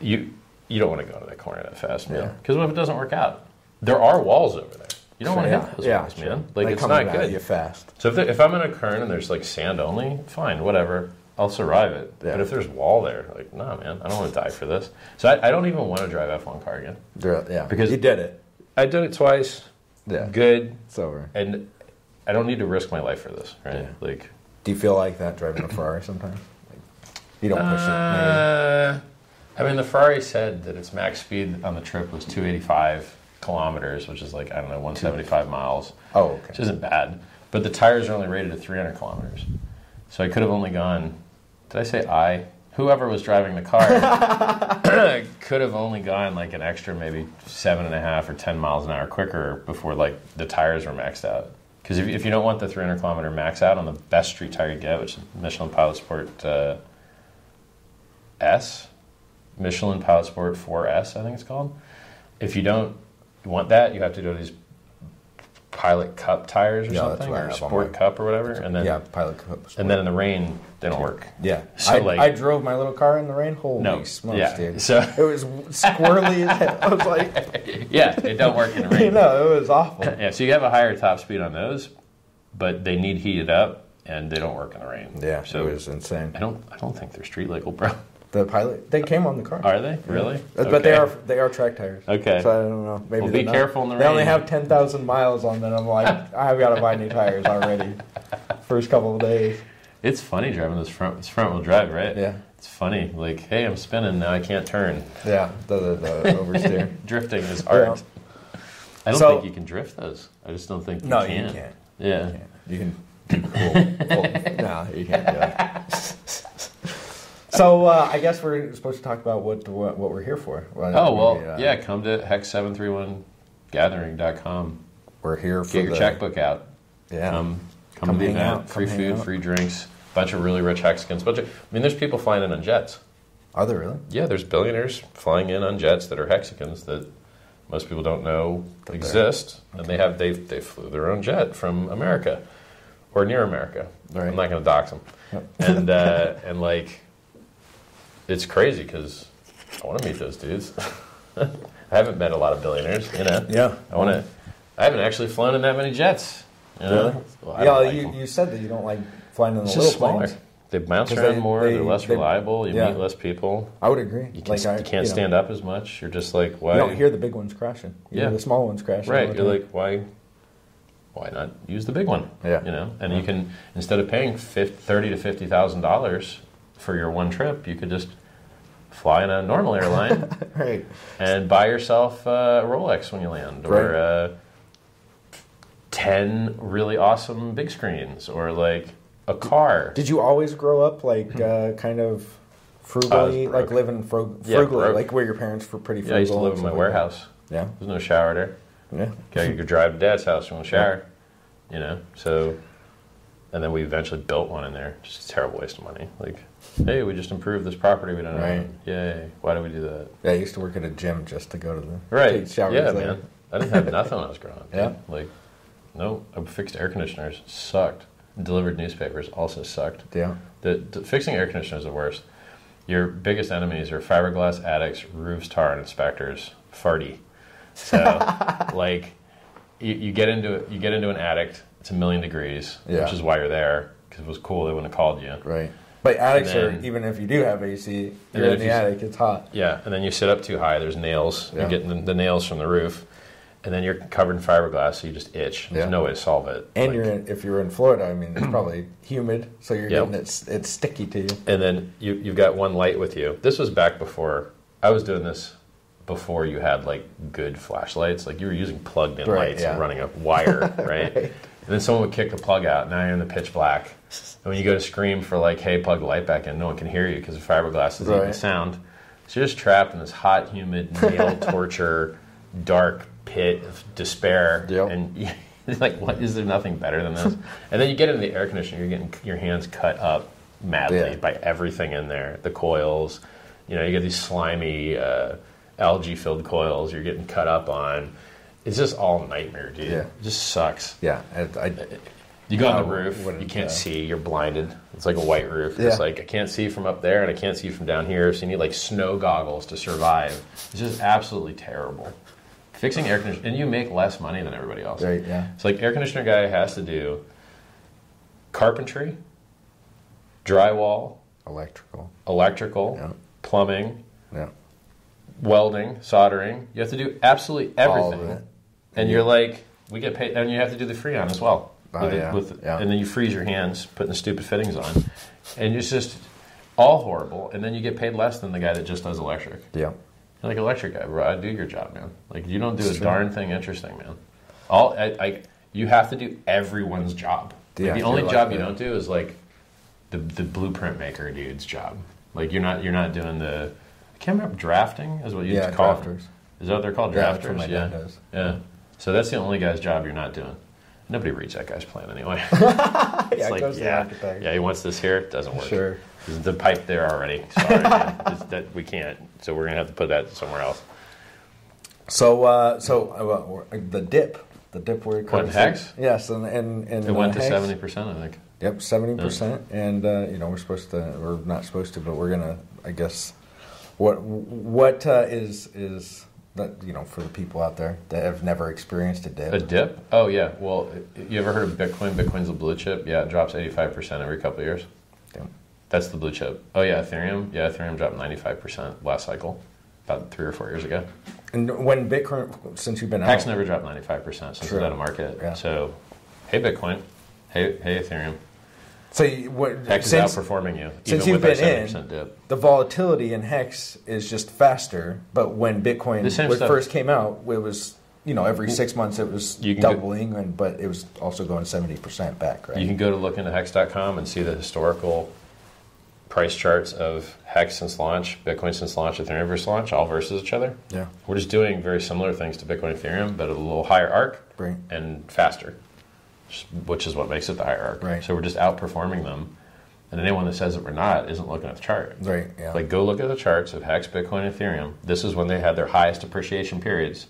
you you don't want to go to that corner that fast, man. Yeah. Because what if it doesn't work out? There are walls over there. You don't want to yeah, hit those yeah, walls, man. Like They it's not good. You're fast. So if, there, if I'm in a current and there's like sand only, fine, whatever. I'll survive it. Yeah. But if there's wall there, like, nah, man, I don't want to die for this. So I, I don't even want to drive F1 car again. They're- Yeah, Because- you did it. I did it twice. Yeah, Good. it's over. And I don't need to risk my life for this, right? Yeah. Like, Do you feel like that driving a Ferrari sometimes? Like, you don't push it. uh, I mean, the Ferrari said that its max speed on the trip was 285 kilometers, which is like, I don't know, 175 miles. Maybe. Oh, which okay. isn't bad. But the tires are only rated at 300 kilometers. So I could have only gone, did I say I? Whoever was driving the car could have only gone like an extra maybe seven and a half or 10 miles an hour quicker before like the tires were maxed out. Because if, if you don't want the 300 kilometer max out on the best street tire you get, which is Michelin Pilot Sport uh, S, Michelin Pilot Sport 4S, I think it's called. If you don't want that, you have to go to these Pilot Cup tires or Yeah, that's something, or Sport Cup or whatever, and then yeah, pilot. Cup and then in the rain they don't work. yeah, So, I, like- I drove my little car in the rain. Holy No, smokes, yeah. dude! So- it was squirrely. as hell. I was like, Yeah, it don't work in the you rain. know, it was awful. Yeah, so you have a higher top speed on those, but they need heated up and they don't work in the rain. Yeah, so it was insane. I don't I don't think they're street legal, bro. The pilot, they came on the car. Are they really? Uh, But they are they are track tires. Okay. So I don't know. Maybe Well, be not. careful in the They only rain. have ten thousand miles on them. I'm like, I've got to buy new tires already. First couple of days. It's funny driving this front this front wheel drive, right? Yeah. It's funny. Like, hey, I'm spinning now. I can't turn. Yeah. The the, the oversteer. Drifting is art. I don't So- think you can drift those. I just don't think you no, can. you can't. Yeah. You can. do cool. cool. No, you can't do it. So uh, I guess we're supposed to talk about what what, what we're here for. Well, Oh well, we, uh, yeah. Come to hex731gathering.com. We're here for Get your the, checkbook out. Yeah. Come, come, Come to the event. out, Free food, out. free drinks. A Bunch of really rich Hexicans. Bunch of, I mean, there's people flying in on jets. Are there really? Yeah, there's billionaires flying in on jets that are Hexicans that most people don't know they're- exist, and they have they they flew their own jet from America. or near America. Right. I'm not going to dox them. And uh, and like, it's crazy because I want to meet those dudes. I haven't met a lot of billionaires, you know. Yeah. I want to. I haven't actually flown in that many jets. You know? Really? Well, yeah, like you, them. you said that you don't like flying in the It's little just smaller. planes. They bounce 'Cause around they- more. they- They, are less they- reliable. You yeah. meet less people. I would agree. You, can, like I, you can't you know, stand up as much. You're just like, why? You don't hear the big ones crashing. You Yeah. hear the small ones crashing. all right. the You're time. like, why? Why not use the big one? Yeah. You know, and you can instead of paying 50, thirty to fifty thousand dollars for your one trip, you could just fly in a normal airline right. and buy yourself a Rolex when you land, or Right. uh, ten really awesome big screens, or like a car. Did you always grow up like uh, kind of frugally, like living frugally, broke. like where your parents were pretty frugal? Yeah, I used to live in my warehouse. Yeah, There's no shower there. yeah. Okay, you could drive to dad's house. To shower, you know. So, and then we eventually built one in there. Just a terrible waste of money. Like, hey, we just improved this property. We don't Right. own. Yay! Why do we do that? Yeah, I used to work at a gym just to go to the Right? showers yeah, there. man. I didn't have nothing when I was growing up. Yeah. Like, no, I fixed air conditioners. Sucked. Delivered newspapers. Also sucked. Yeah, The, the fixing air conditioners is the worst. Your biggest enemies are fiberglass addicts, roofs, tar, and inspectors. Farty. So, like, you, you get into it. You get into an addict. It's a million degrees, Yeah. which is why you're there. Because it was cool, they wouldn't have called you. right. But attics And are even if you do have AC, you're in the you- attic. It's hot. Yeah, and then you sit up too high. There's nails. Yeah. You're getting the, the nails from the roof, and then you're covered in fiberglass, so you just itch. There's Yeah. no way to solve it. And Like- you're in, if you're in Florida, I mean, it's probably humid, so you're Yep. getting it's it's sticky to you. and then you, you've got one light with you. This was back before I was doing this before you had like good flashlights. Like you were using plugged in Right, lights yeah. and running a wire, right? And then someone would kick the plug out. Now you're in the pitch black. And when you go to scream for like, "Hey, plug the light back in," no one can hear you because the fiberglass is eating Right. sound. So you're just trapped in this hot, humid, nail torture, dark pit of despair. Yep. And you, like, what is there nothing better than this? and then you get into the air conditioner. You're getting your hands cut up madly Yeah. by everything in there. The coils, you know, you get these slimy uh, algae-filled coils. You're getting cut up on. It's just all nightmare, dude. Yeah. It just sucks. Yeah, I, I, You go on the roof, you can't see, you're blinded. It's like a white roof. Yeah. It's like I can't see from up there and I can't see from down here, so you need like snow goggles to survive. It's just absolutely terrible. Fixing air conditioning, and you make less money than everybody else. right, yeah, It's like air conditioner guy has to do carpentry, drywall, electrical. electrical, Yeah. plumbing, Yeah, welding, soldering. You have to do absolutely everything. all of it. And you're like, we get paid, and you have to do the freon as well. Oh, With yeah, with- yeah. And then you freeze your hands putting the stupid fittings on, and it's just all horrible. And then you get paid less than the guy that just does electric. Yeah, You're like electric guy, bro. I do your job, man. Like you don't do a true. darn thing interesting, man. All I, I you have to do everyone's job. Like, Yeah, the only job like you don't do is like the the blueprint maker dude's job. Like you're not you're not doing the I can't remember drafting is what you yeah, used to call drafters. Them. Is that what they're called? Drafters. that's what my yeah. does. Yeah. So that's the only guy's job you're not doing. Nobody reads that guy's plan anyway. yeah, It's it like, goes yeah, yeah, he wants this here. It doesn't work. Sure. There's the pipe there already. Sorry. That we can't. So we're gonna have to put that somewhere else. So, uh, so uh, the dip, the dip where it comes Hex? Yes, and and and It went to Hex. seventy percent, I think. Yep, seventy percent, and uh, you know we're supposed to, we're not supposed to, but we're gonna, I guess, what what uh, is is that you know for the people out there that have never experienced a dip? A dip? Oh yeah. Well, you ever heard of Bitcoin? Bitcoin's a blue chip. Yeah, it drops eighty-five percent every couple of years. Yep. That's the blue chip. Oh yeah, Ethereum. Yeah, Ethereum dropped ninety-five percent last cycle, about three or four years ago. And when Bitcoin, since you've been Hex out, never dropped ninety-five percent since True. it's out of market. Yeah. So, hey Bitcoin, hey hey Ethereum. So you, what, Hex since is outperforming you. since you've with been in, dip. the volatility in Hex is just faster, but when Bitcoin first came out, it was you know every six months it was can go- doubling, and but it was also going seventy percent back, right? You can go to look into hex.com and see the historical price charts of Hex since launch, Bitcoin since launch, Ethereum versus launch, all versus each other. yeah, We're just doing very similar things to Bitcoin and Ethereum, but a little higher arc Right. and faster, which is what makes it the hierarchy. Right. So we're just outperforming them. And anyone that says that we're not isn't looking at the chart. right, yeah, Like, go look at the charts of Hex, Bitcoin, and Ethereum. This is when they had their highest appreciation periods.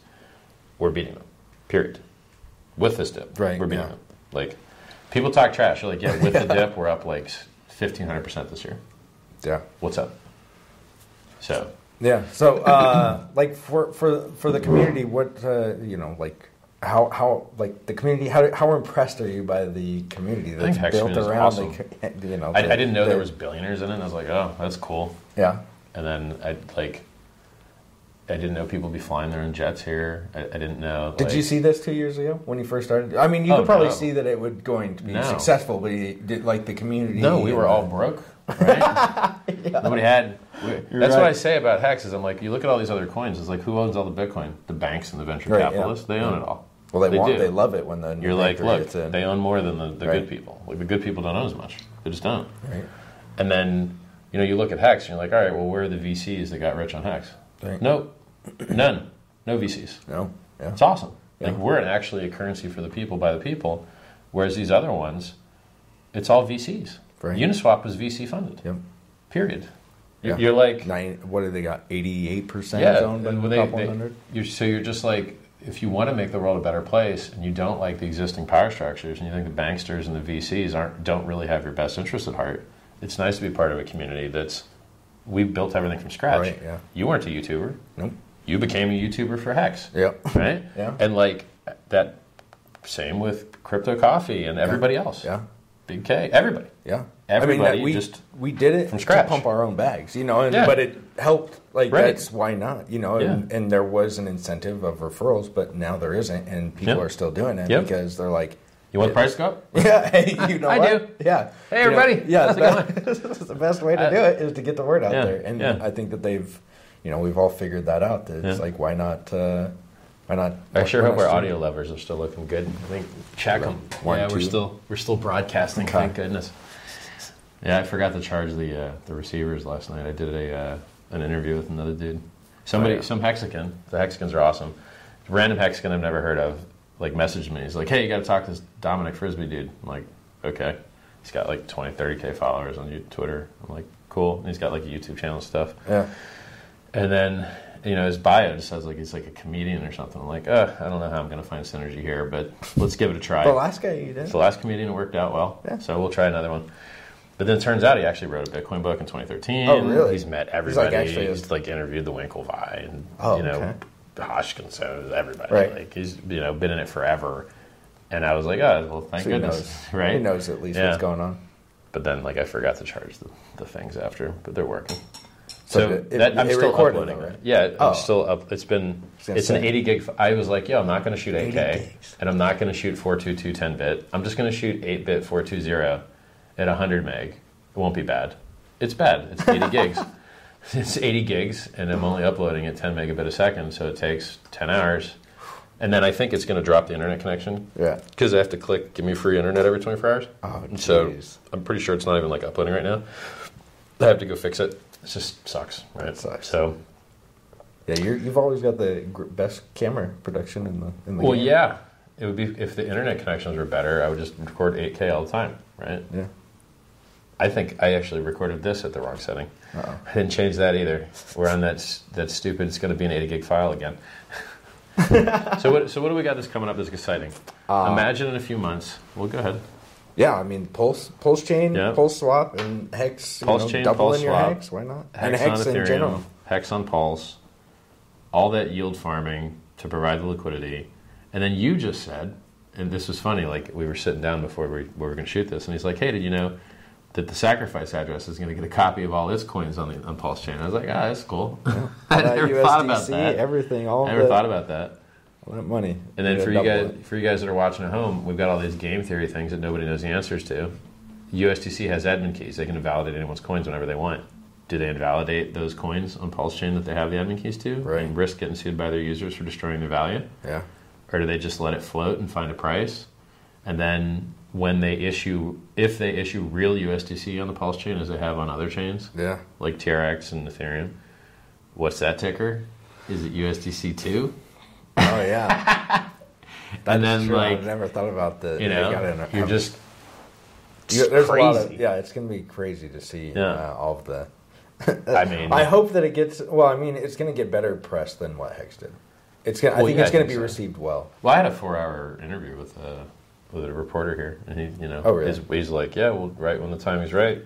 We're beating them. Period. With this dip, Right, We're beating yeah. them. Like, People talk trash. You're like, yeah, with the dip, we're up like 1,500% this year. Yeah. What's up? So, Yeah. So, uh, like for for for the community, what uh, you know, like how how like the community, how how impressed are you by the community that's built around awesome. the, eh, you know? I, the- I didn't know there was billionaires in it. And I was like, oh, that's cool. Yeah. And then I like, I didn't know people would be flying their own jets here. I, I didn't know. Did you see this two years ago when you first started? I mean, you Oh, could probably no. see that it would going to be No. successful, but did, like the community. No, we were all broke. Right? Nobody had. That's what. I say about Hex. Is I'm like, you look at all these other coins. It's like, who owns all the Bitcoin? The banks and the venture Right, yeah. capitalists. They own Yeah. it all. Well, they, They want, do. they love it when the new You're like, look, they own more than the, the Right. good people. Like the good people don't own as much. They just don't. Right. And then you know you look at Hex and you're like, all right, well, where are the VCs that got rich on Hex? Right. Nope, none, no VCs. No. Yeah. It's awesome. Yeah. Like we're actually a currency for the people by the people, whereas these other ones, it's all VCs. Right. Uniswap was VC funded. Yep. Period. You're, Yeah. you're like, Nine. What do they got? Eighty-eight percent owned by a couple they- hundred. you're, so you're just like, if you want to make the world a better place, and you don't like the existing power structures, and you think the banksters and the VCs aren't don't really have your best interest at heart, it's nice to be part of a community that's we built everything from scratch. Right, yeah. You weren't a YouTuber. Nope. You became a YouTuber for Hex. Yep. Right. Yeah. And like that, same with Crypto Coffee and everybody else. Yeah. Big K. Everybody. Yeah. Everybody I mean, that we just- we did it from scratch. to pump our own bags, you know, and, Yeah. but it helped. Like Right. that's why not, you know, and, Yeah. and there was an incentive of referrals, but now there isn't, and people Yep. are still doing it Yep. because they're like, You want the price to go up? yeah, hey, you know I what? do. Yeah. Hey, You know, everybody. yeah, it best- the best way to do it is to get the word out Yeah, there, and yeah. I think that they've, you know, we've all figured that out. That it's Yeah. like, why not? Uh, why not? I sure hope our audio levers are still looking good. I think check them. One, yeah, we're still we're still broadcasting. Okay. Thank goodness. Yeah, I forgot to charge the uh, the receivers last night. I did a uh, an interview with another dude. Somebody, Oh, yeah. some Hexican. The Hexicans are awesome. Random Hexican I've never heard of. Like messaged me. He's like, "Hey, you got to talk to this Dominic Frisby dude." I'm like, "Okay." He's got like 20, 30 k followers on Twitter. I'm like, "Cool." And he's got like a YouTube channel and stuff. Yeah. And then, you know, his bio just says like he's like a comedian or something. I'm like, uh, I don't know how I'm going to find synergy here, but let's give it a try. The last guy you did. It's the last comedian that worked out well, Yeah. so we'll try another one. But then it turns out he actually wrote a Bitcoin book in 2013. Oh, really? He's met everybody. He's, like, He's like, interviewed the Winklevi and Oh, you know okay. Hodgkinson, everybody. Right. Like he's you know been in it forever. And I was like, oh, well, thank So he goodness, knows. right? He knows at least Yeah. what's going on. But then, like, I forgot to charge the, the things after, but they're working. So So, it- that, I'm it still uploading though, right? Yeah, I'm Oh. still up. It's been it's an 80 gig. I was like, yo, I'm not going to shoot 8K, and I'm not going to shoot 422 10 bit. I'm just going to shoot 8 bit 420 at 100 meg. It won't be bad. It's bad. It's 80 gigs. It's 80 gigs, and I'm only uploading at 10 megabit a second, so it takes 10 hours. And then I think it's going to drop the internet connection Yeah. because I have to click give me free internet every 24 hours. Oh, And so. I'm pretty sure it's not even like uploading right now. I have to go fix it. It just sucks, right? It sucks. So, Yeah, you're, you've always got the best camera production in the in the well, game. yeah, it would be if the internet connections were better. I would just record 8K all the time, right? Yeah. I think I actually recorded this at the wrong setting. Uh-oh. I didn't change that either. We're on that that stupid. It's going to be an 80 gig file again. so what? So what do we got that's coming up that's exciting? Uh, Imagine in a few months. Well, go ahead. Yeah, I mean pulse pulse chain, Yeah. pulse swap, and hex. You Pulse know, chain, double pulse in your swap, hex. Why not? Hex and hex on in Ethereum, general. Hex on Pulse, all that yield farming to provide the liquidity. And then you just said, and this was funny, like we were sitting down before we, we were going to shoot this, and he's like, hey, did you know that the sacrifice address is going to get a copy of all its coins on the on Pulse Chain? I was like, ah, that's cool. I never USDC, thought about that. Everything, all I never thought about that. all that money. And then You for you guys, it. for you guys that are watching at home, we've got all these game theory things that nobody knows the answers to. USDC has admin keys; they can invalidate anyone's coins whenever they want. Do they invalidate those coins on Pulse Chain that they have the admin keys to, Right. and risk getting sued by their users for destroying their value, yeah, or do they just let it float and find a price? And then when they issue, if they issue real USDC on the Pulse Chain as they have on other chains yeah. like TRX and Ethereum, what's that ticker? Is it USDC two? Oh yeah. And then true. like I never thought about the. you know, gotta you're just you- there's a lot of yeah. It's gonna be crazy to see Yeah. uh, all of the. I mean, I hope that it gets. Well, I mean, it's gonna get better press than what Hex did. It's gonna. I think yeah, it's I gonna think be so. received well. Well, I had a four-hour interview with uh, with a reporter here, and he, you know, Oh, really? he's, he's like, yeah, well, right when the timing's right,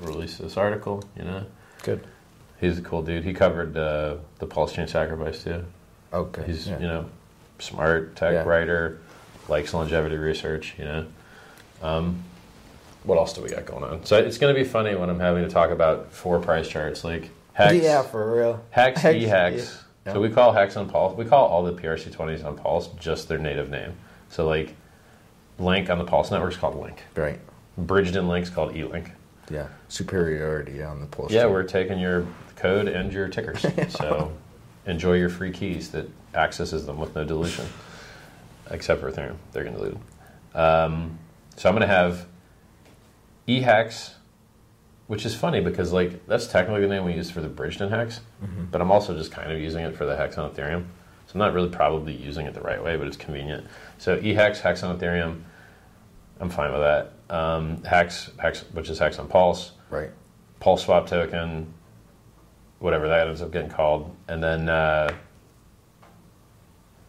release this article. You know, Good. he's a cool dude. He covered uh, the pulse chain sacrifice too. Okay. He's yeah. you know smart tech Yeah. writer, likes longevity research. You know, um, what else do we got going on? So it's going to be funny when I'm having to talk about four price charts like hex, Yeah, for real. hex, Hex, e hex. yeah. So we call hex on pulse. We call all the PRC20s on pulse just their native name. So like link on the pulse network is called link. Right. Bridged in link's called e-link. Yeah. Superiority on the pulse. Yeah, we're taking your code and your tickers. So enjoy your free keys that accesses them with no dilution, except for Ethereum. They're going to dilute. Um, so I'm going to have eHex, which is funny because like that's technically the name we use for the bridged in hex, but I'm also just kind of using it for the hex on Ethereum. So I'm not really probably using it the right way, but it's convenient. So eHex, hex on Ethereum, I'm fine with that. Um, hex, hex, which is hex on Pulse. Right. Pulse swap token, whatever that ends up getting called, and then uh,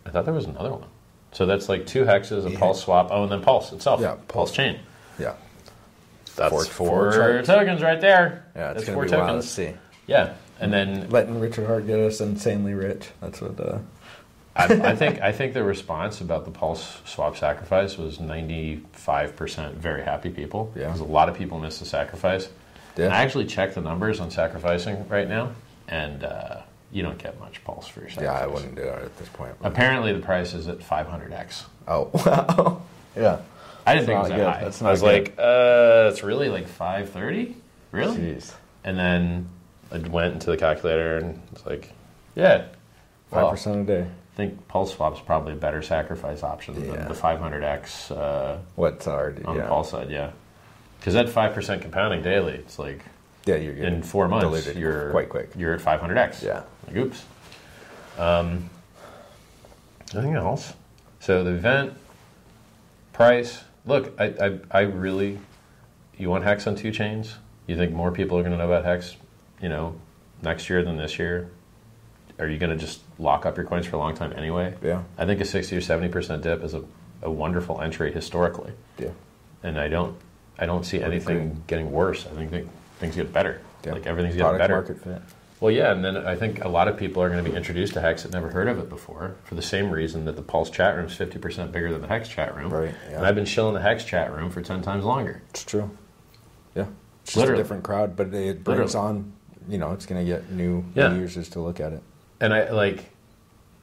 I thought there was another one. So that's like two hexes, a Yeah. pulse swap. Oh, and then pulse itself. Yeah, pulse, Pulse. chain. Yeah. That's Four- four, tokens right there. Yeah, it's that's gonna four be wild to tokens. see. Yeah, and then Letting Richard Heart get us insanely rich. That's what. Uh, I, I think I think the response about the pulse swap sacrifice was ninety five percent very happy people. Yeah. because a lot of people missed the sacrifice. Yeah. And I actually checked the numbers on sacrificing right now, and uh, you don't get much pulse for your sacrifice. yeah, I wouldn't do it at this point. Apparently, the price is at 500x. Oh, wow. yeah. I didn't That's think it was that good. high. That's I was good. like, uh, it's really like 530? Really? Jeez. And then I went into the calculator and it's like, yeah, Five well, percent a day. I think Pulse swap is probably a better sacrifice option Yeah. than the 500x uh, What's already? on yeah. the Pulse side, yeah. Because that 5% compounding daily, it's like Yeah, you're in four months, you're quite quick. You're at 500x. Yeah. Like, oops. Um, anything else? So the event price. Look, I, I, I really. You want Hex on two chains? You think more people are going to know about Hex, you know, next year than this year? Are you going to just lock up your coins for a long time anyway? Yeah. I think a 60 or 70% dip is a, a wonderful entry historically. Yeah. And I don't I don't see anything getting worse. I think that things get better. Yeah. Like everything's getting Product better. market fit. Well, yeah, and then I think a lot of people are going to be introduced to Hex that never heard of it before for the same reason that the Pulse chat room is 50% bigger than the Hex chat room. Right, yeah. And I've been chilling the Hex chat room for 10 times longer. It's true. Yeah. It's just Literally. a different crowd, but it brings Literally. on. You know, it's going to get new, Yeah. new users to look at it. And I like,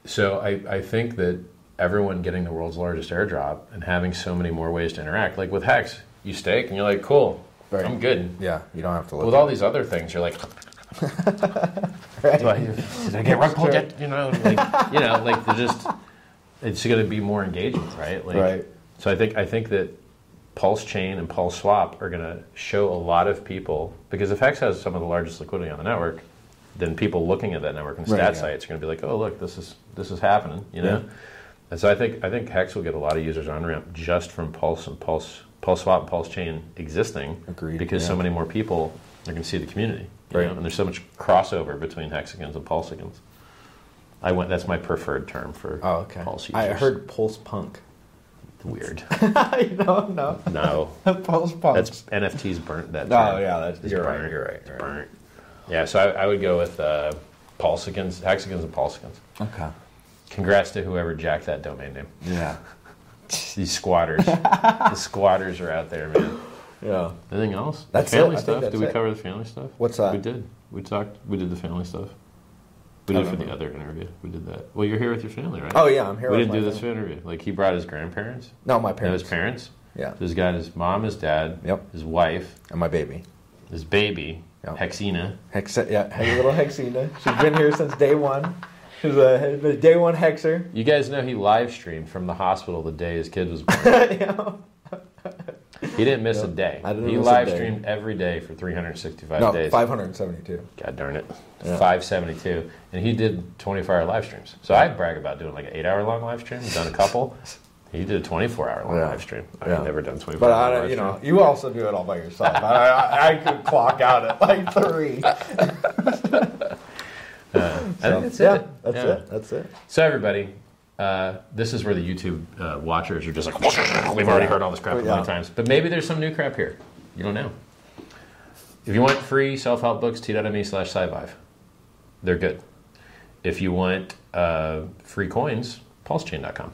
so I, I think that everyone getting the world's largest airdrop and having so many more ways to interact, like with Hex, you stake and you're like, cool, Right. I'm good. Yeah, you don't have to look. With all these other things, you're like, Right. do I, did I get rug pulled yet? You know, like, you know, like they're just, it's going to be more engagement, right? Like, Right. So I think I think that Pulse Chain and Pulse Swap are going to show a lot of people because if Hex has some of the largest liquidity on the network, then people looking at that network and stat Right, yeah. sites are going to be like, oh look, this is this is happening, you know. Yeah. And so I think I think Hex will get a lot of users on ramp just from Pulse and Pulse Pulse Swap and Pulse Chain existing, Agreed, because so many more people are going to see the community, you Right. know? and there's so much crossover between Hexicans and Pulsicans. I went. That's my preferred term for Oh, okay. Pulse users. I heard Pulse Punk. weird. I don't know. No, Pulse Punk. that's NFT's burnt that. Time. Oh, yeah, that's- you're right, you're right, you're right. burnt. Yeah, so I, I would go with uh, Pulsicans, Hexicans, and Pulsicans. okay. Congrats to whoever jacked that domain name. Yeah. These squatters, the squatters are out there, man. Yeah. Anything else? That's the family it. Stuff. Did we it. cover the family stuff? What's that? We did. We talked. We did the family stuff. We did it for the other interview. We did that. Well, you're here with your family, right? Oh yeah, I'm here. we with didn't do this family. interview. Like he brought his grandparents. No, my parents. his parents. Yeah. So he's got his mom, his dad, Yep. his wife, And my baby. his baby, Yep. Hexina. Hex. Yeah. Hey, little Hexina. She's been here since day one. She's a, a day one hexer. You guys know he live streamed from the hospital the day his kid was born. Yeah. he didn't miss a day. He live streamed every day for 365 No, days. 572. God darn it. Yeah. 572. And he did 24 hour live streams. So I brag about doing like an eight hour long live stream. Done a couple. He did a 24 hour long Yeah. live stream. I've Yeah. never done 24 But I, you know, you also do it all by yourself. I, I, I could clock out at like three. I think that's yeah, it. that's Yeah. it. That's it. So everybody, uh, this is where the YouTube uh, watchers are just like, we've already heard all this crap a Yeah. million times. But maybe there's some new crap here. You don't know. If you want free self help books, t.me slash scivive. They're good. If you want uh, free coins, pulsechain.com.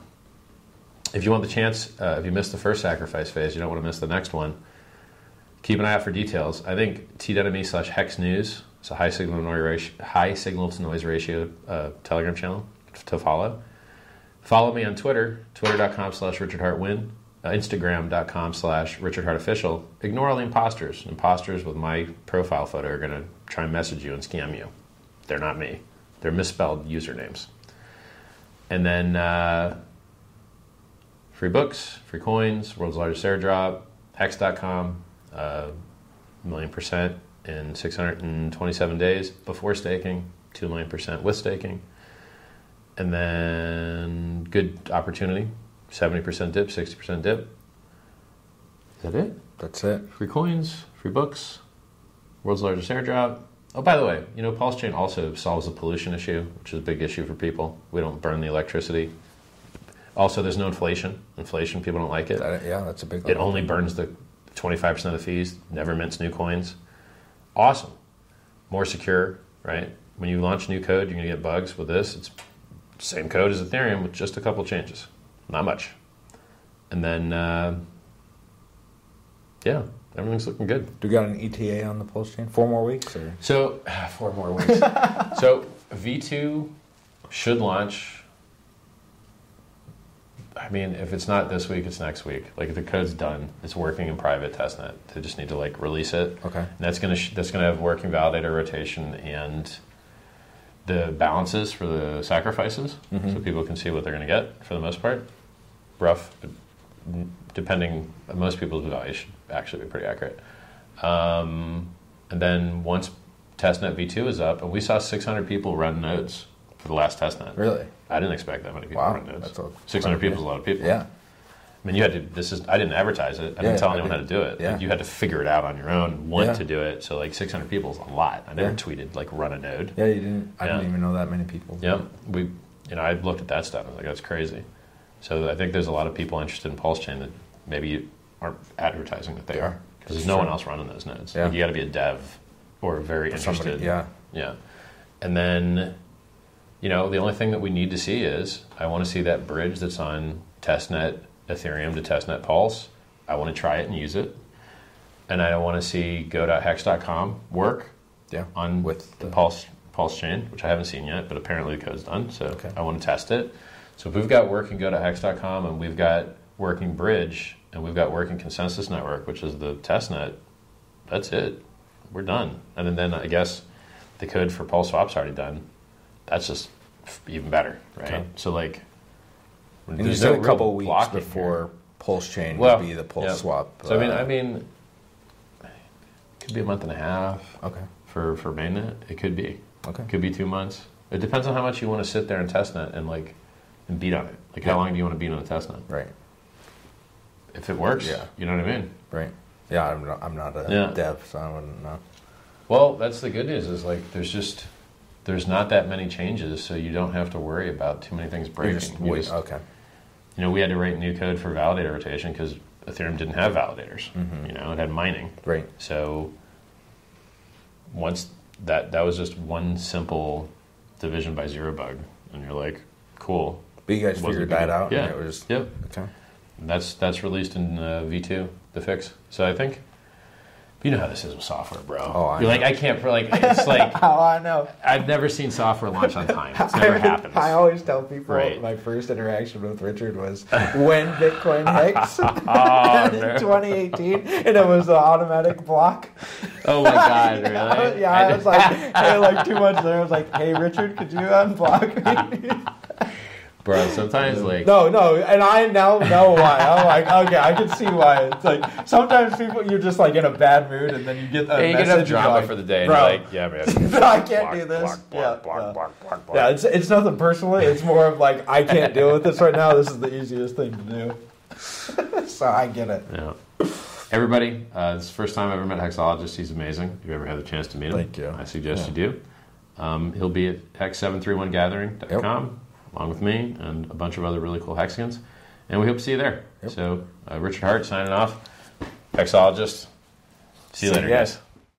If you want the chance, uh, if you missed the first sacrifice phase, you don't want to miss the next one, keep an eye out for details. I think t.me slash hex news, it's a high signal, to noise ratio, high signal to noise ratio uh, Telegram channel to follow. Follow me on Twitter, twitter.com slash Richard Heart Win, uh, Instagram.com slash Richard Heart Official. Ignore all the imposters. Imposters with my profile photo are going to try and message you and scam you. They're not me, they're misspelled usernames. And then uh, free books, free coins, world's largest airdrop, hex.com, uh, million percent in 627 days before staking, 2 million percent with staking. And then good opportunity, 70% dip, 60% dip. Is that it? That's it. Free coins, free books, world's largest airdrop. Oh, by the way, you know, Pulse Chain also solves the pollution issue, which is a big issue for people. We don't burn the electricity. Also, there's no inflation. Inflation, people don't like it. That- yeah, that's a big. It only burns the 25% of the fees, never mints new coins. Awesome. More secure, right? When you launch new code, you're going to get bugs. With this, it's same code as Ethereum with just a couple changes. Not much. And then, uh, yeah, everything's looking good. Do we got an ETA on the pulse chain? Four more weeks, or So, four more weeks. so, V2 should launch. I mean, if it's not this week, it's next week. Like the code's done, it's working in private testnet. They just need to like release it. okay, And that's gonna sh- that's gonna have working validator rotation and the balances for the sacrifices, Mm-hmm. so people can see what they're gonna get for the most part. Rough, depending, most people's value should actually be pretty accurate. Um, and then once testnet v2 is up, and we saw 600 people run nodes for the last testnet. really? I didn't expect that many people Wow, run nodes. that's a- 600 people is a lot of people. Yeah, I mean, you had to. This is. I didn't advertise it. I didn't Yeah, tell I anyone how to do it. Yeah. Like, you had to figure it out on your own. Want Yeah. to do it. So like 600 people is a lot. I never Yeah. tweeted like run a node. yeah. You didn't. I Yeah. didn't even know that many people. Yep. We. You know, I looked at that stuff. I was like, that's crazy. So I think there's a lot of people interested in Pulse Chain that maybe aren't advertising that they are because there's no one else running those nodes. Yeah. Like, you got to be a dev or very For interested. somebody, yeah. Yeah. And then, you know, the only thing that we need to see is I want to see that bridge that's on testnet Ethereum to testnet Pulse. I want to try it and use it. And I want to see go.hex.com work Yeah, on with the Pulse Pulse chain, which I haven't seen yet, but apparently the code's done. So Okay. I want to test it. So if we've got working go.hex.com and we've got working bridge and we've got working consensus network, which is the testnet, that's it. We're done. And then, then I guess the code for Pulse Swap's already done. That's just even better, right? Okay. So like, And there's said no a couple weeks blocking here. before pulse chain Well, would be the pulse yeah. swap. So I mean, uh, I mean, could be a month and a half okay, for for mainnet. It could be. okay. It could be two months. It depends on how much you want to sit there and testnet and like and beat on it. Like Yeah. how long do you want to beat on a testnet? Right, If it works, Yeah. you know what I mean. right. Yeah, I'm not, I'm not a Yeah. dev, so I wouldn't know. Well, that's the good news. Is like there's just there's not that many changes, so you don't have to worry about too many things breaking. just You just- Okay, you know, we had to write new code for validator rotation because Ethereum didn't have validators. Mhm. You know, it had mining. right. So once that that was just one simple division by zero bug, and you're like, cool. But you guys figured that out. Yeah. And it was Yep. okay. That's that's released in uh, V2, the fix. So I think you know how this is with software, bro. Oh, I You're like. I can't. Like, it's like Oh, I know. I've never seen software launch on time. It's never happened. I always tell people Right. my first interaction with Richard was when Bitcoin Hex Oh, in 2018, and it was an automatic block. Oh my god, really? yeah, I was like, hey, like two months later, I was like, hey, Richard, could you unblock me? Bro. Sometimes like no, no, and I now know why. I'm like, okay, I can see why. It's like sometimes people you're just like in a bad mood, and then you get a hey, you message enough and drama like, for the day, and bro, you're like, yeah, man. I can't Block, do this. block, yeah, block, block, yeah. block, block, block. Yeah, it's it's nothing personal. It's more of like I can't deal with this right now. This is the easiest thing to do. so I get it. Yeah. Everybody, uh, this is the first time I've ever met a Hexologist. He's amazing. If you ever had the chance to meet him, Thank you. I suggest Yeah. you do. Um, he'll be at hex731gathering.com. along with me and a bunch of other really cool hexicans. And we hope to see you there. Yep. So, uh, Richard Heart signing off, hexologist. See you later, guys.